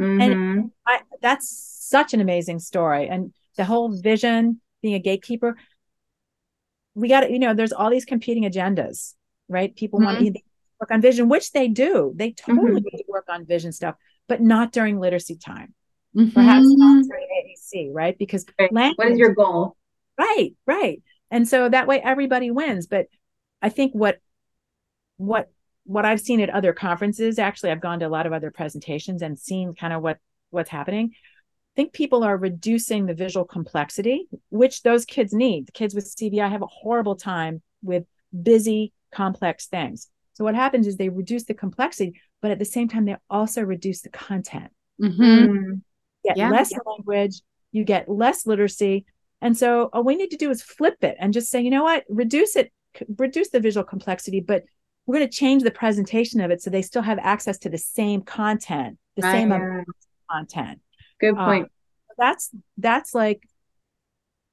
Mhm. I, that's such an amazing story. And the whole vision being a gatekeeper we got to you know there's all these competing agendas right? People want to work on vision which they do. They totally need to work on vision stuff but not during literacy time. Perhaps Mhm. not during AAC, right? Because Right. language, What is your goal? right right. And so that way everybody wins. But i think what what what i've seen at other conferences actually i've gone to a lot of other presentations and seen kind of what what's happening. I think people are reducing the visual complexity which those kids need. The kids with cvi have a horrible time with busy complex things so what happens is they reduce the complexity but at the same time they also reduce the content Mhm. Mm. get Yeah. less language, you get less literacy. And so all we need to do is flip it and just say, you know what, reduce it, c- reduce the visual complexity, but we're going to change the presentation of it so they still have access to the same content, the Right. same amount of content. Good Uh, point. That's that's like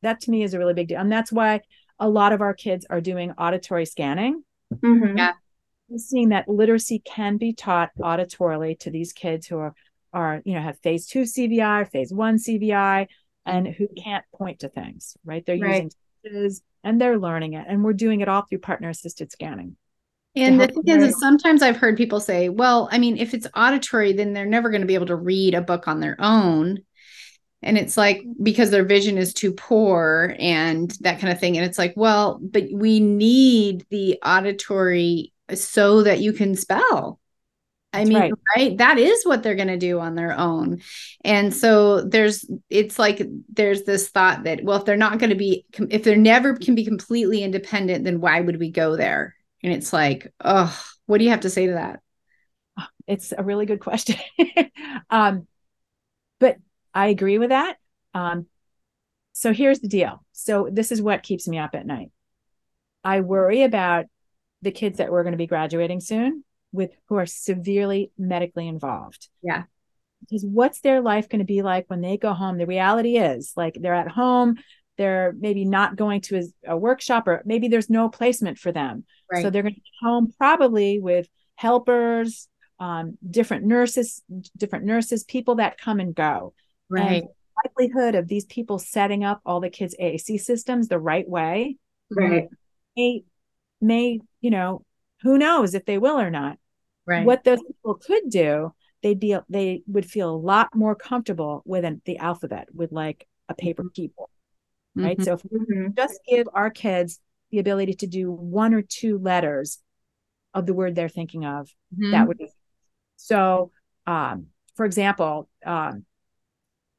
that to me is a really big deal. And that's why a lot of our kids are doing auditory scanning. Mhm. Yeah. Seeing that literacy can be taught auditorily to these kids who are are you know have phase two CVI, phase one CVI, and who mm-hmm. can't point to things. Right? They're Right. using touches and they're learning it, and we're doing it all through partner assisted scanning. And the thing is, is sometimes I've heard people say, well, I mean, if it's auditory, then they're never going to be able to read a book on their own. and it's like because their vision is too poor and that kind of thing and it's like well but we need the auditory so that you can spell I mean, right. right. That is what they're going to do on their own. And so there's, it's like there's this thought that, well, if they're not going to be, if they're never can be completely independent, then why would we go there? And it's like, oh, what do you have to say to that? It's a really good question. um, but I agree with that. Um, so here's the deal. So this is what keeps me up at night. I worry about the kids that we're going to be graduating soon with who are severely medically involved. Yeah. Because what's their life going to be like when they go home? The reality is like they're at home, they're maybe not going to a, a workshop or maybe there's no placement for them. Right. So they're going to be home probably with helpers, um, different nurses, different nurses, people that come and go. Right. And likelihood of these people setting up all the kids' AAC systems the right way. Right. May, may, you know, who knows if they will or not. Right. What those people could do, they'd be they would feel a lot more comfortable with an, the alphabet with like a paper mm-hmm. keyboard. Right. Mm-hmm. So if we mm-hmm. just give our kids the ability to do one or two letters of the word they're thinking of, mm-hmm. that would be so um, for example, um,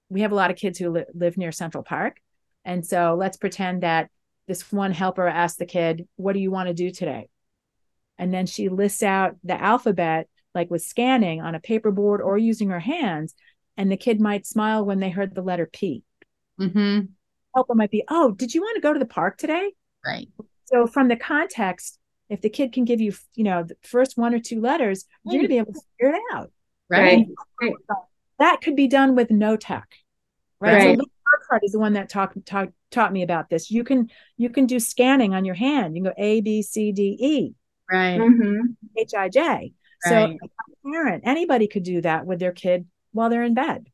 we have a lot of kids who li- live near Central Park. And so let's pretend that this one helper asked the kid, What do you want to do today? And then she lists out the alphabet, like with scanning on a paperboard or using her hands. And the kid might smile when they heard the letter P. Mm-hmm. Helper might be, Oh, did you want to go to the park today? Right. So, from the context, if the kid can give you, you know, the first one or two letters, right. you're going to be able to figure it out. Right. right that could be done with no tech right, right. so Burkhart is the one that talked talk, taught me about this you can you can do scanning on your hand you can go a b c d e right. Mm-hmm. h i j. So parent anybody could do that with their kid while they're in bed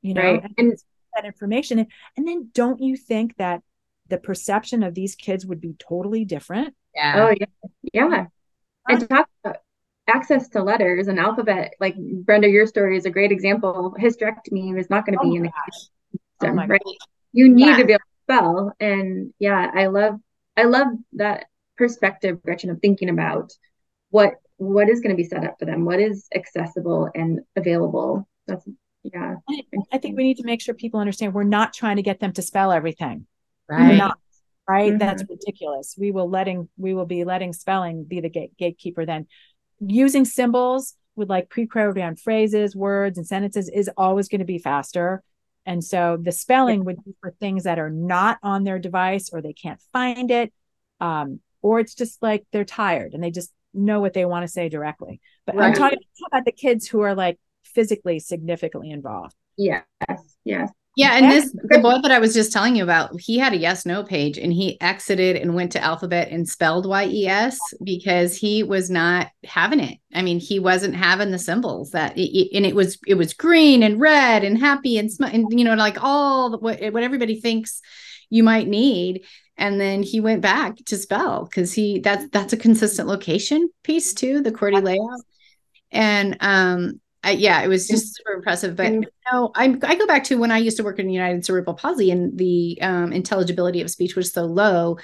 you know right. and that information. And then don't you think that the perception of these kids would be totally different? Yeah. Oh yeah. Yeah. And talk about access to letters and alphabet. Like brenda your story is a great example. Hysterectomy is not going to oh be in the system, oh right? gosh. you need yeah. to be able to spell. And yeah i love i love that perspective gretchen of thinking about what what is going to be set up for them what is accessible and available. That's yeah. I think we need to make sure people understand we're not trying to get them to spell everything. Right. not, right? Mm-hmm. that's ridiculous. We will letting we will be letting spelling be the gate, gatekeeper then. Using symbols with like pre-programmed phrases, words, and sentences is always going to be faster. And so the spelling would be for things that are not on their device or they can't find it. Um, or it's just like they're tired and they just know what they want to say directly. But right. I'm talking about the kids who are like physically significantly involved. Yes, yes. Yeah, and this the boy that I was just telling you about, he had a yes no page and he exited and went to alphabet and spelled YES because he was not having it. I mean, he wasn't having the symbols that it, and it was it was green and red and happy and, sm- and you know like all the, what what everybody thinks you might need and then he went back to spell because he that's that's a consistent location piece too the QWERTY layout and um I, yeah, it was just super impressive. But you know, I, I go back to when I used to work in United Cerebral Palsy and the um, intelligibility of speech was so low.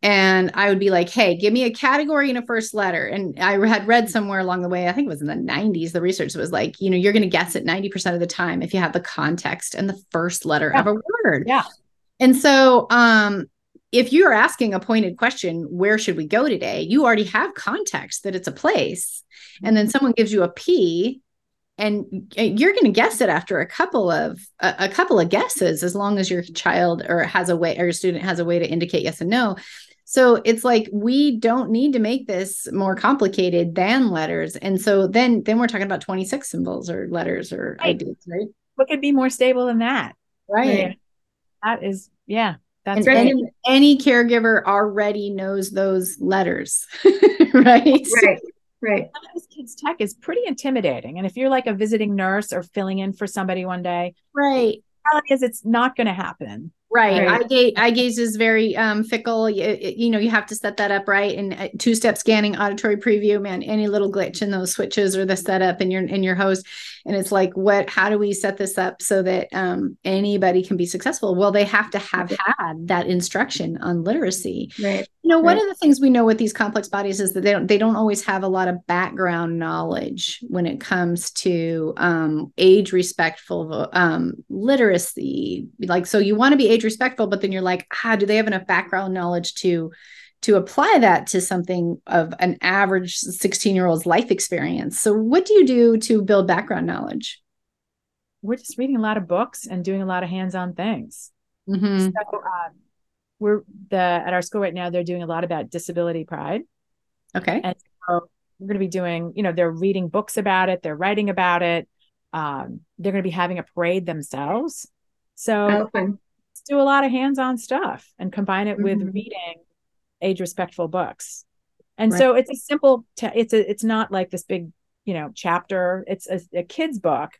And I would be like, hey, give me a category and a first letter. And I had read somewhere along the way, I think it was in the 90s, the research was like, you know, you're going to guess it 90% of the time if you have the context and the first letter yeah. of a word. Yeah. And so, um, if you're asking a pointed question, where should we go today? You already have context that it's a place. And then mm-hmm. someone gives you a P and you're going to guess it after a couple of a, a, couple of guesses as long as your child or has a way or your student has a way to indicate yes and no. So it's like we don't need to make this more complicated than letters. And so then then we're talking about 26 symbols or letters or right. ideas right? What could be more stable than that? Right. That is yeah that's any, any caregiver already knows those letters right right Right. Some of this kids' tech is pretty intimidating. And if you're like a visiting nurse or filling in for somebody one day, right. The reality is it's not going to happen. Right. Right. Eye, gaze, eye gaze is very um, fickle. You, you know, you have to set that up right. And uh, two step scanning, auditory preview, man, any little glitch in those switches or the setup in your in your host, and it's like, what? How do we set this up so that um, anybody can be successful? Well, they have to have had that instruction on literacy. Right. You know, one Right. of the things we know with these complex bodies is that they don't they don't always have a lot of background knowledge when it comes to um, age respectful um, literacy. Like, so you want to be age respectful, but then you're like, ah, do they have enough background knowledge to to apply that to something of an average 16 year old's life experience? So, what do you do to build background knowledge? We're just reading a lot of books and doing a lot of hands-on things. Mhm. So um, we're the at our school right now. They're doing a lot about disability pride, Okay. and so we're going to be doing. You know, they're reading books about it. They're writing about it. Um, they're going to be having a parade themselves. So let's do a lot of hands-on stuff and combine it with Mhm. reading age-respectful books. And so it's a simple. It's a. It's not like this big, you know, chapter. It's a, a kid's book,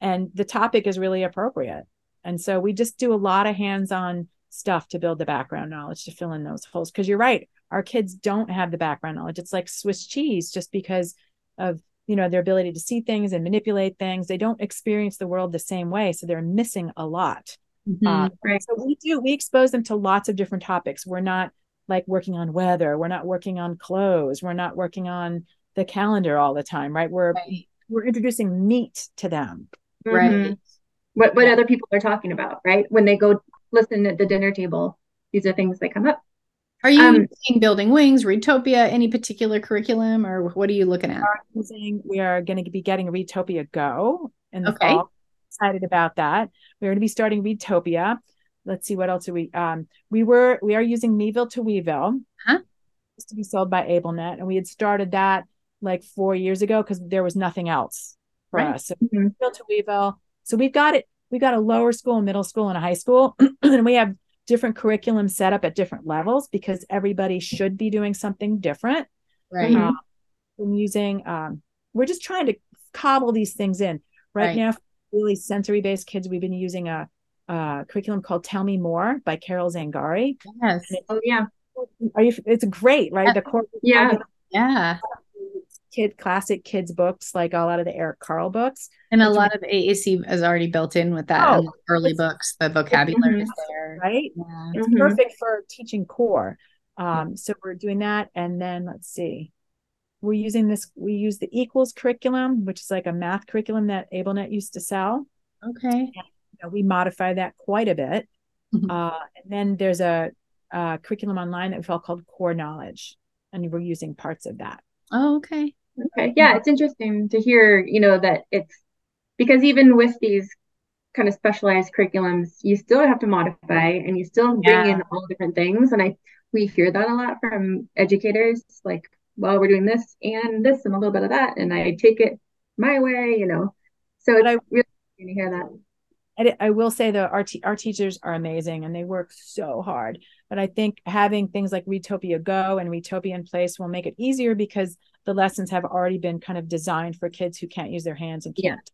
and the topic is really appropriate. And so we just do a lot of hands-on stuff to build the background knowledge to fill in those holes. Because you're right, our kids don't have the background knowledge. It's like Swiss cheese, just because of you know their ability to see things and manipulate things. They don't experience the world the same way, so they're missing a lot. Mhm. Uh, Right. so we do we expose them to lots of different topics. We're not like working on weather. We're not working on clothes. We're not working on the calendar all the time, right? We're Right. we're introducing meat to them. Right. Mhm. What what other people are talking about, right? When they go listen at the dinner table, these are things that come up. Are you Um, using Building Wings, Readtopia, any particular curriculum, or what are you looking at? are using we are going to be getting Readtopia Go in the Okay. fall. Excited about that. We're going to be starting Readtopia. Let's see what else are we um we were we are using Meville to Weeville. Huh? It's to be sold by AbleNet. And we had started that like four years ago because there was nothing else for Right. us. So Mhm. Meville to Weeville. So we've got it, We've got a lower school, middle school, and a high school. and we have different curriculum set up at different levels because everybody should be doing something different. Right. Um, I'm using um, we're just trying to cobble these things in right, Right. now. Really sensory based kids, we've been using a, a curriculum called "Tell Me More" by Carol Zangari. Yes. Oh yeah. Are you? It's great, right? The core Yeah. Yeah. kid classic kids books, like a lot of the Eric Carle books. And a lot of AAC is already built in with that Oh, in early books. The vocabulary is there. Right, Yeah. it's Mhm. perfect for teaching core. Um, so we're doing that, and then let's see, we're using this. We use the equals curriculum, which is like a math curriculum that AbleNet used to sell. Okay. you know, we modify that quite a bit. Mhm. Uh, and then there's a, a curriculum online that we felt called Core Knowledge, and we're using parts of that. Oh, okay. Okay. Yeah, it's interesting to hear, you know, that it's because even with these kind of specialized curriculums, you still have to modify and you still bring Yeah. in all different things. And I we hear that a lot from educators, like, well, we're doing this and this and a little bit of that, and I take it my way, you know. So But it's I- really to hear that. And I will say though, our te- our teachers are amazing and they work so hard. But I think having things like Readtopia Go and Readtopia in place will make it easier because the lessons have already been kind of designed for kids who can't use their hands and can't.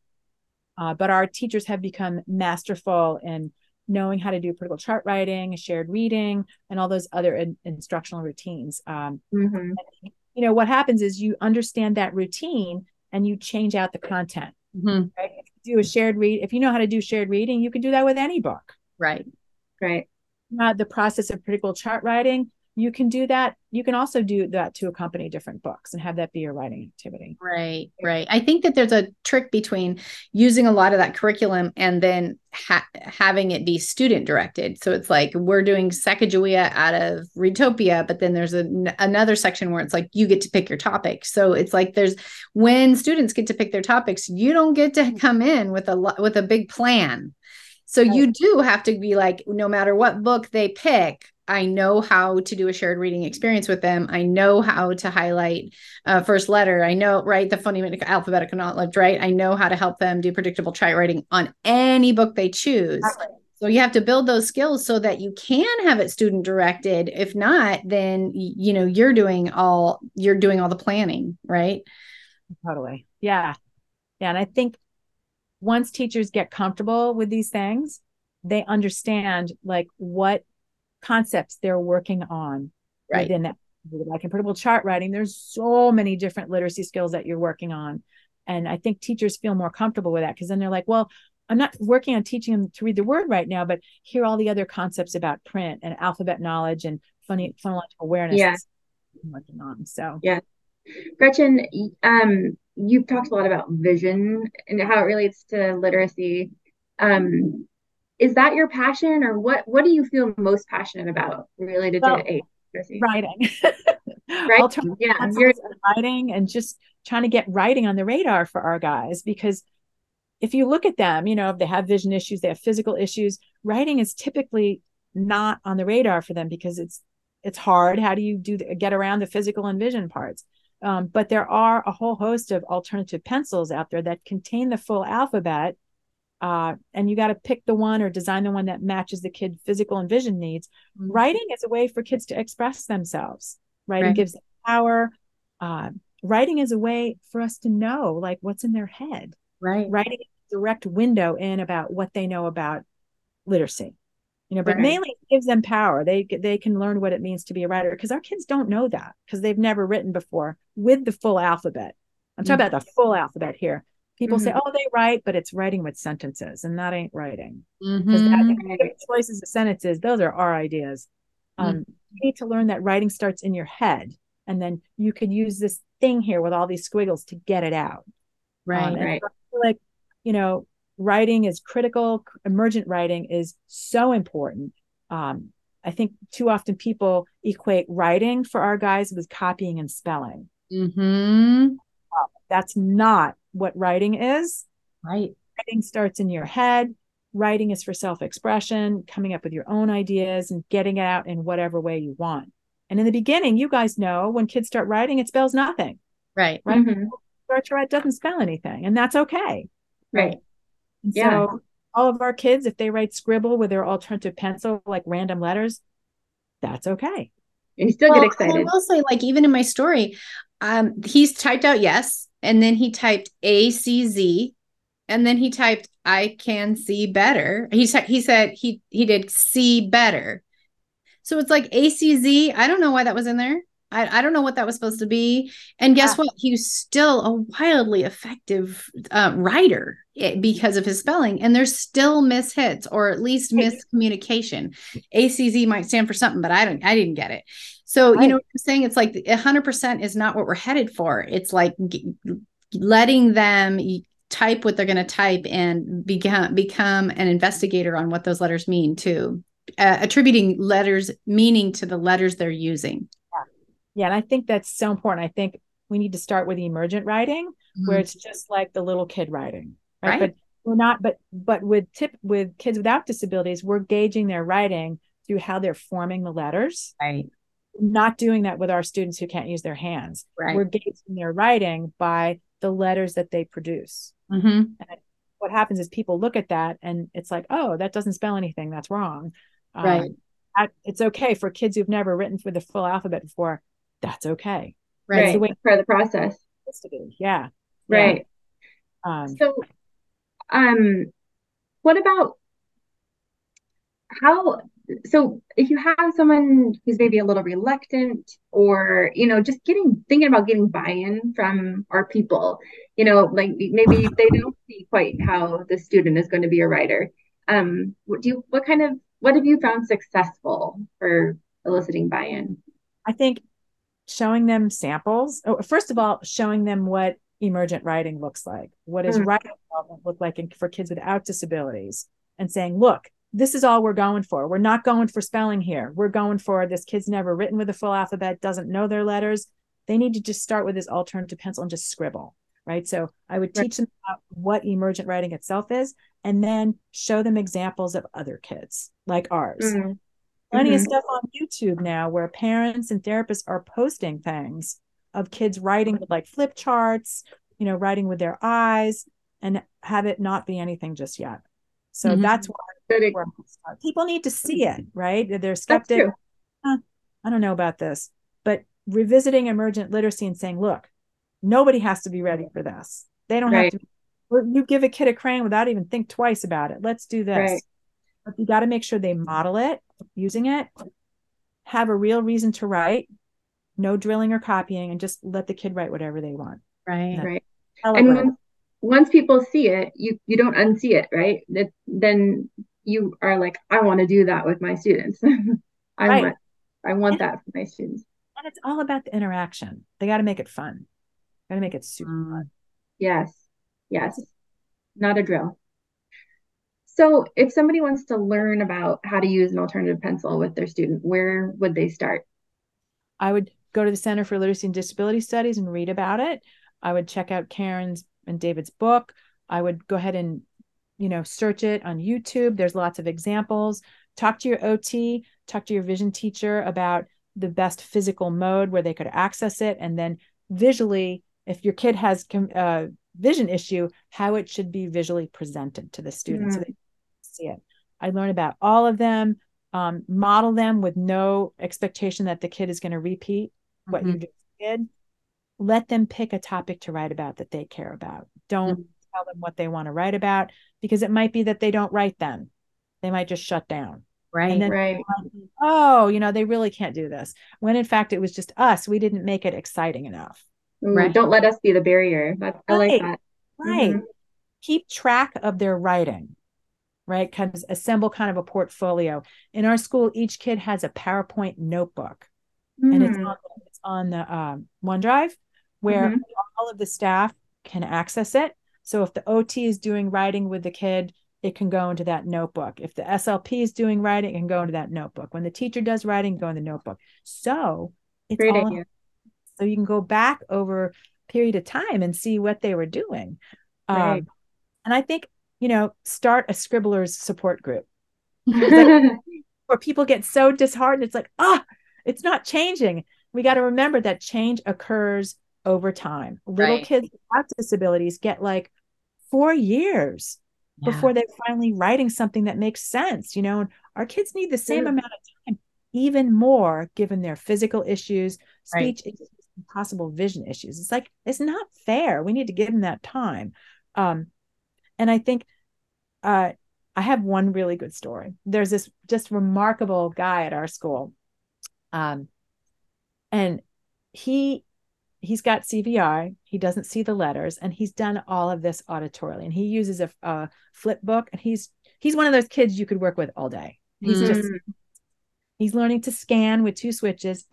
Uh, but our teachers have become masterful in knowing how to do predictable chart writing, shared reading, and all those other in- instructional routines. Um, hmm you know, what happens is you understand that routine and you change out the content. Mhm. Right? If you do a shared read, if you know how to do shared reading, you can do that with any book. Right. Right. Uh, the process of predictable chart writing, you can do that. You can also do that to accompany different books and have that be your writing activity. Right, right. I think that there's a trick between using a lot of that curriculum and then ha- having it be student directed. So it's like we're doing Sacagawea out of Readtopia, but then there's a, another section where it's like you get to pick your topic. So it's like there's when students get to pick their topics, you don't get to mm-hmm. come in with a lo- with a big plan. So you do have to be like, no matter what book they pick, I know how to do a shared reading experience with them. I know how to highlight uh, first letter. I know, right, the phonemic alphabetical knowledge, right? I know how to help them do predictable chart writing on any book they choose. So you have to build those skills so that you can have it student directed. If not, then you know you're doing all you're doing all the planning, right? Totally. Yeah. Yeah. And I think once teachers get comfortable with these things, they understand like what concepts they're working on Right. within that like in predictable chart writing there's so many different literacy skills that you're working on and i think teachers feel more comfortable with that because then they're like well i'm not working on teaching them to read the word right now but here are all the other concepts about print and alphabet knowledge and funny phonological awareness Yeah. Working on so Yeah. Gretchen, um, you've talked a lot about vision and how it relates to literacy. Um, is that your passion, or what? What do you feel most passionate about related Well, to A literacy? writing Right? Yeah, you're writing and just trying to get writing on the radar for our guys because if you look at them you know if they have vision issues they have physical issues writing is typically not on the radar for them because it's it's hard how do you do the, get around the physical and vision parts um, but there are a whole host of alternative pencils out there that contain the full alphabet uh, and you got to pick the one or design the one that matches the kid physical and vision needs. Writing is a way for kids to express themselves. Writing Right. gives them power. Uh, writing is a way for us to know like what's in their head. Right. writing is a direct window in about what they know about literacy you know but Right. mainly it gives them power. They they can learn what it means to be a writer because our kids don't know that because they've never written before with the full alphabet. I'm talking about the full alphabet here people say oh they write but it's writing with sentences and that ain't writing because Mhm. Right. choices of sentences those are our ideas um, you need to learn that writing starts in your head and then you can use this thing here with all these squiggles to get it out Right. um, Right. so I feel like you know writing is critical emergent writing is so important um, i think too often people equate writing for our guys with copying and spelling Mhm. that's not what writing is Right. writing starts in your head. Writing is for self expression, coming up with your own ideas and getting it out in whatever way you want. And in the beginning, you guys know when kids start writing, it spells nothing. Right. Right. Mhm. Start to write doesn't spell anything, and that's okay. Right. And Yeah. so, all of our kids, if they write scribble with their alternative pencil, like random letters, that's okay. And you still Well, get excited. I will say, like, even in my story, um, he's typed out yes, and then he typed A C Z, and then he typed I can see better. He said he said he he did see better. So it's like A C Z. I don't know why that was in there. I, I don't know what that was supposed to be. And guess Yeah. what? He's still a wildly effective uh, writer eh, because of his spelling. And there's still mishits or at least miscommunication. ACZ might stand for something, but I don't. I didn't get it. So you know what I'm saying? It's like 100% is not what we're headed for. It's like g- letting them type what they're going to type and become become an investigator on what those letters mean too. Uh, attributing letters meaning to the letters they're using. Yeah. And I think that's so important. I think we need to start with emergent writing. where it's just like the little kid writing right, Right. but we're not but but with tip with kids without disabilities we're gauging their writing through how they're forming the letters right, not doing that with our students who can't use their hands right. we're gauging their writing by the letters that they produce hmm what happens is people look at that and it's like oh that doesn't spell anything that's wrong Um, Right. I- it's okay for kids who've never written for the full alphabet before that's okay Right. Right. the way- That's part of the process. it's supposed to be yeah Right. um So, um, what about how, so if you have someone who's maybe a little reluctant or, you know, just getting, thinking about getting buy-in from our people, you know, like maybe they don't see quite how the student is going to be a writer. Um, what do you, what kind of, what have you found successful for eliciting buy-in? I think showing them samples. Oh, first of all, showing them what emergent writing looks like. What does Mm. writing development look like in, for kids without disabilities? And saying, look, this is all we're going for. We're not going for spelling here. We're going for this kid's never written with a full alphabet, doesn't know their letters. They need to just start with this alternative pencil and just scribble. Right. So I would Right. teach them about what emergent writing itself is and then show them examples of other kids like ours Mm. Plenty of Mhm. stuff on YouTube now where parents and therapists are posting things of kids writing with like flip charts, you know, writing with their eyes and have it not be anything just yet. So Mhm. that's where, Good. where I'm gonna start. people need to see it, right? They're That's skeptic. "Huh, I don't know about this, but revisiting emergent literacy and saying, look, nobody has to be ready for this. They don't Right. have to. You give a kid a crayon without even think twice about it. Let's do this. Right. But you got to make sure they model it using it, have a real reason to write, no drilling or copying, and just let the kid write whatever they want. Right. Right. And once, once people see it, you you don't unsee it, right? That then you are like, I want to do that with my students. I right. want I want that for my students. And it's all about the interaction. They got to make it fun. Got to make it super mm. fun. Yes. Yes. Not a drill. So, if somebody wants to learn about how to use an alternative pencil with their student, where would they start? I would go to the Center for Literacy and Disability Studies and read about it. I would check out Karen's and David's book. I would go ahead and, you know, search it on YouTube. There's lots of examples. Talk to your OT, talk to your vision teacher about the best physical mode where they could access it. And then visually, if your kid has a uh, vision issue, how it should be visually presented to the student mm. so they see it. I learn about all of them, um, model them with no expectation that the kid is going to repeat mm-hmm. what you just did. Let them pick a topic to write about that they care about. Don't mm-hmm. tell them what they want to write about because it might be that they don't write then. They might just shut down. Right. right. oh, you know, they really can't do this. When in fact, it was just us. We didn't make it exciting enough. right. Don't let us be the barrier. That, I like that. Right. Mm-hmm. Keep track of their writing right? Kind of assemble kind of a portfolio. In our school, each kid has a PowerPoint notebook, mm. and it's mm. on, it's on the um, OneDrive where mm-hmm. all of the staff can access it. So if the OT is doing writing with the kid, it can go into that notebook. If the SLP is doing writing, it can go into that notebook. When the teacher does writing, go in the notebook. So it's Great all idea. so you can go back over a period of time and see what they were doing. Right. Um, and I think you know, start a scribblers support group. like, where people get so disheartened. It's like, ah, oh, it's not changing. We got to remember that change occurs over time. Little right. kids with disabilities get like four years yeah. before they're finally writing something that makes sense, you know, and our kids need the same amount of time, even more given their physical issues, speech right. issues, possible vision issues. It's like, it's not fair. We need to give them that time. Um, and I think uh, I have one really good story. There's this just remarkable guy at our school. Um, and he he's got CVI. He doesn't see the letters, and he's done all of this auditorily. And he uses a, a flip book, and he's he's one of those kids you could work with all day. He's mm. just he's learning to scan with two switches.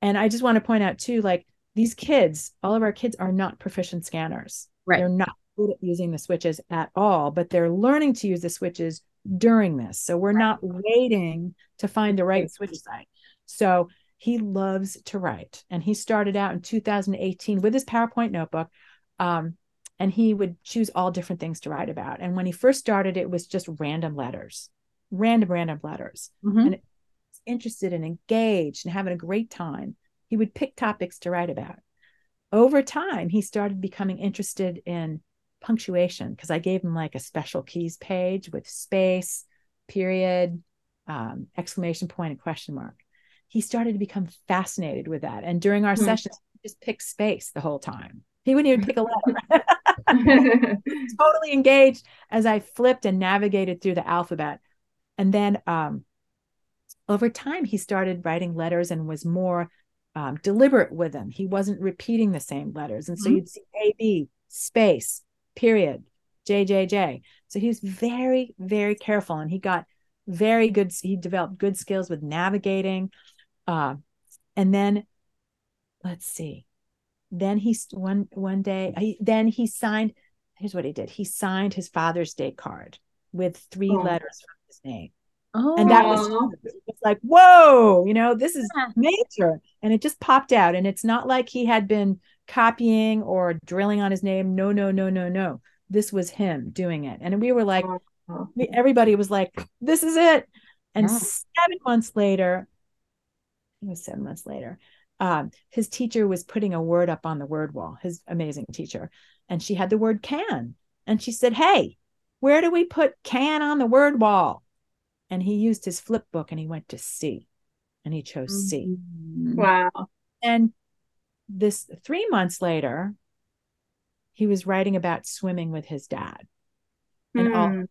And I just want to point out too, like these kids, all of our kids are not proficient scanners. Right. They're not good at using the switches at all, but they're learning to use the switches during this. So we're not waiting to find the right switch site. So he loves to write. And he started out in 2018 with his PowerPoint notebook. Um, and he would choose all different things to write about. And when he first started, it was just random letters, random, random letters. Mm-hmm. And interested and engaged and having a great time. He would pick topics to write about. Over time, he started becoming interested in punctuation because I gave him like a special keys page with space, period, um, exclamation point, and question mark. He started to become fascinated with that. And during our mm-hmm. sessions, he just picked space the whole time. He wouldn't even pick a letter. totally engaged as I flipped and navigated through the alphabet. And then um, over time, he started writing letters and was more um, deliberate with them. He wasn't repeating the same letters. And so mm-hmm. you'd see A, B, space, period, JJJ. So he was very, very careful and he got very good, he developed good skills with navigating. Uh, and then let's see. Then he one one day he, then he signed here's what he did. He signed his Father's Day card with three oh. letters from his name. Oh. And that was, was like, whoa, you know, this is major. And it just popped out. And it's not like he had been copying or drilling on his name. No, no, no, no, no. This was him doing it. And we were like, oh. everybody was like, this is it. And yeah. seven months later, it was seven months later, um, his teacher was putting a word up on the word wall, his amazing teacher. And she had the word can. And she said, Hey, where do we put can on the word wall? And he used his flip book and he went to C and he chose C. Wow. And this three months later, he was writing about swimming with his dad. And mm. all hmm.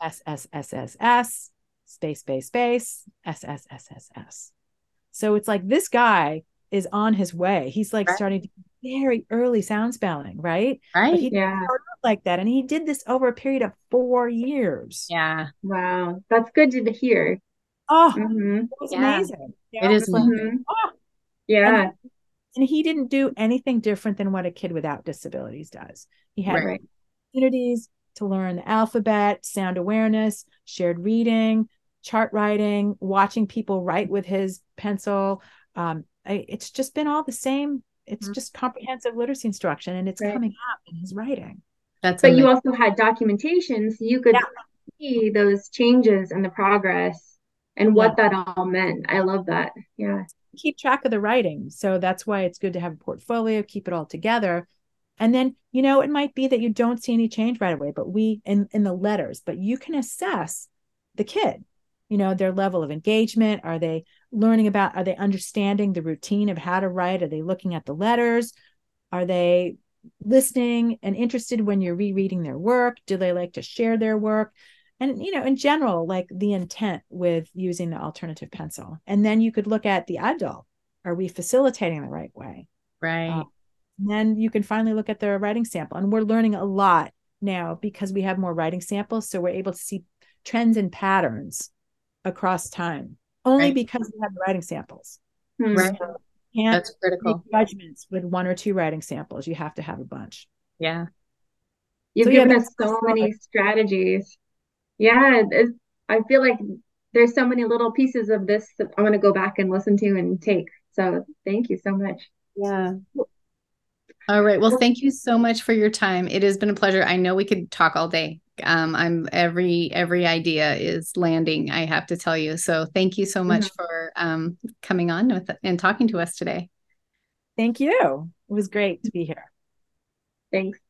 S S S S S space space space S S S S S. So it's like this guy is on his way. He's like Right. starting to very early sound spelling, right? But Right. he Yeah. like that, and he did this over a period of four years. Yeah. Wow. That's good to hear. Oh, hmm it was Yeah. amazing. You know, it's like, amazing. oh, Yeah. and he didn't do anything different than what a kid without disabilities does. He had Right. opportunities to learn the alphabet, sound awareness, shared reading, chart writing, watching people write with his pencil. Um, I, it's just been all the same. It's Mhm. just comprehensive literacy instruction, and it's Right. coming up in his writing. That's But you also had documentation, so you could Yeah. see those changes and the progress and what that all meant. I love that. Yeah. Keep track of the writing. So that's why it's good to have a portfolio, keep it all together. And then, you know, it might be that you don't see any change right away, but we in in the letters, but you can assess the kid, you know, their level of engagement. Are they learning about, are they understanding the routine of how to write? Are they looking at the letters? Are they listening and interested when you're rereading their work? Do they like to share their work? And you know in general like the intent with using the alternative pencil and then you could look at the adult are we facilitating the right way Right. and then you can finally look at their writing sample and we're learning a lot now because we have more writing samples so we're able to see trends and patterns across time only Right. because we have the writing samples Hmm. Right. so can't That's critical. make judgments with one or two writing samples you have to have a bunch Yeah. You've So, given that's us so many strategies. Yeah, I feel like there's so many little pieces of this that I'm going to go back and listen to and take. So thank you so much. Yeah. All right. Well, thank you so much for your time. It has been a pleasure. I know we could talk all day. Um, I'm every every idea is landing, I have to tell you. So thank you so much for um coming on with and talking to us today. thank you it was great to be here Thanks.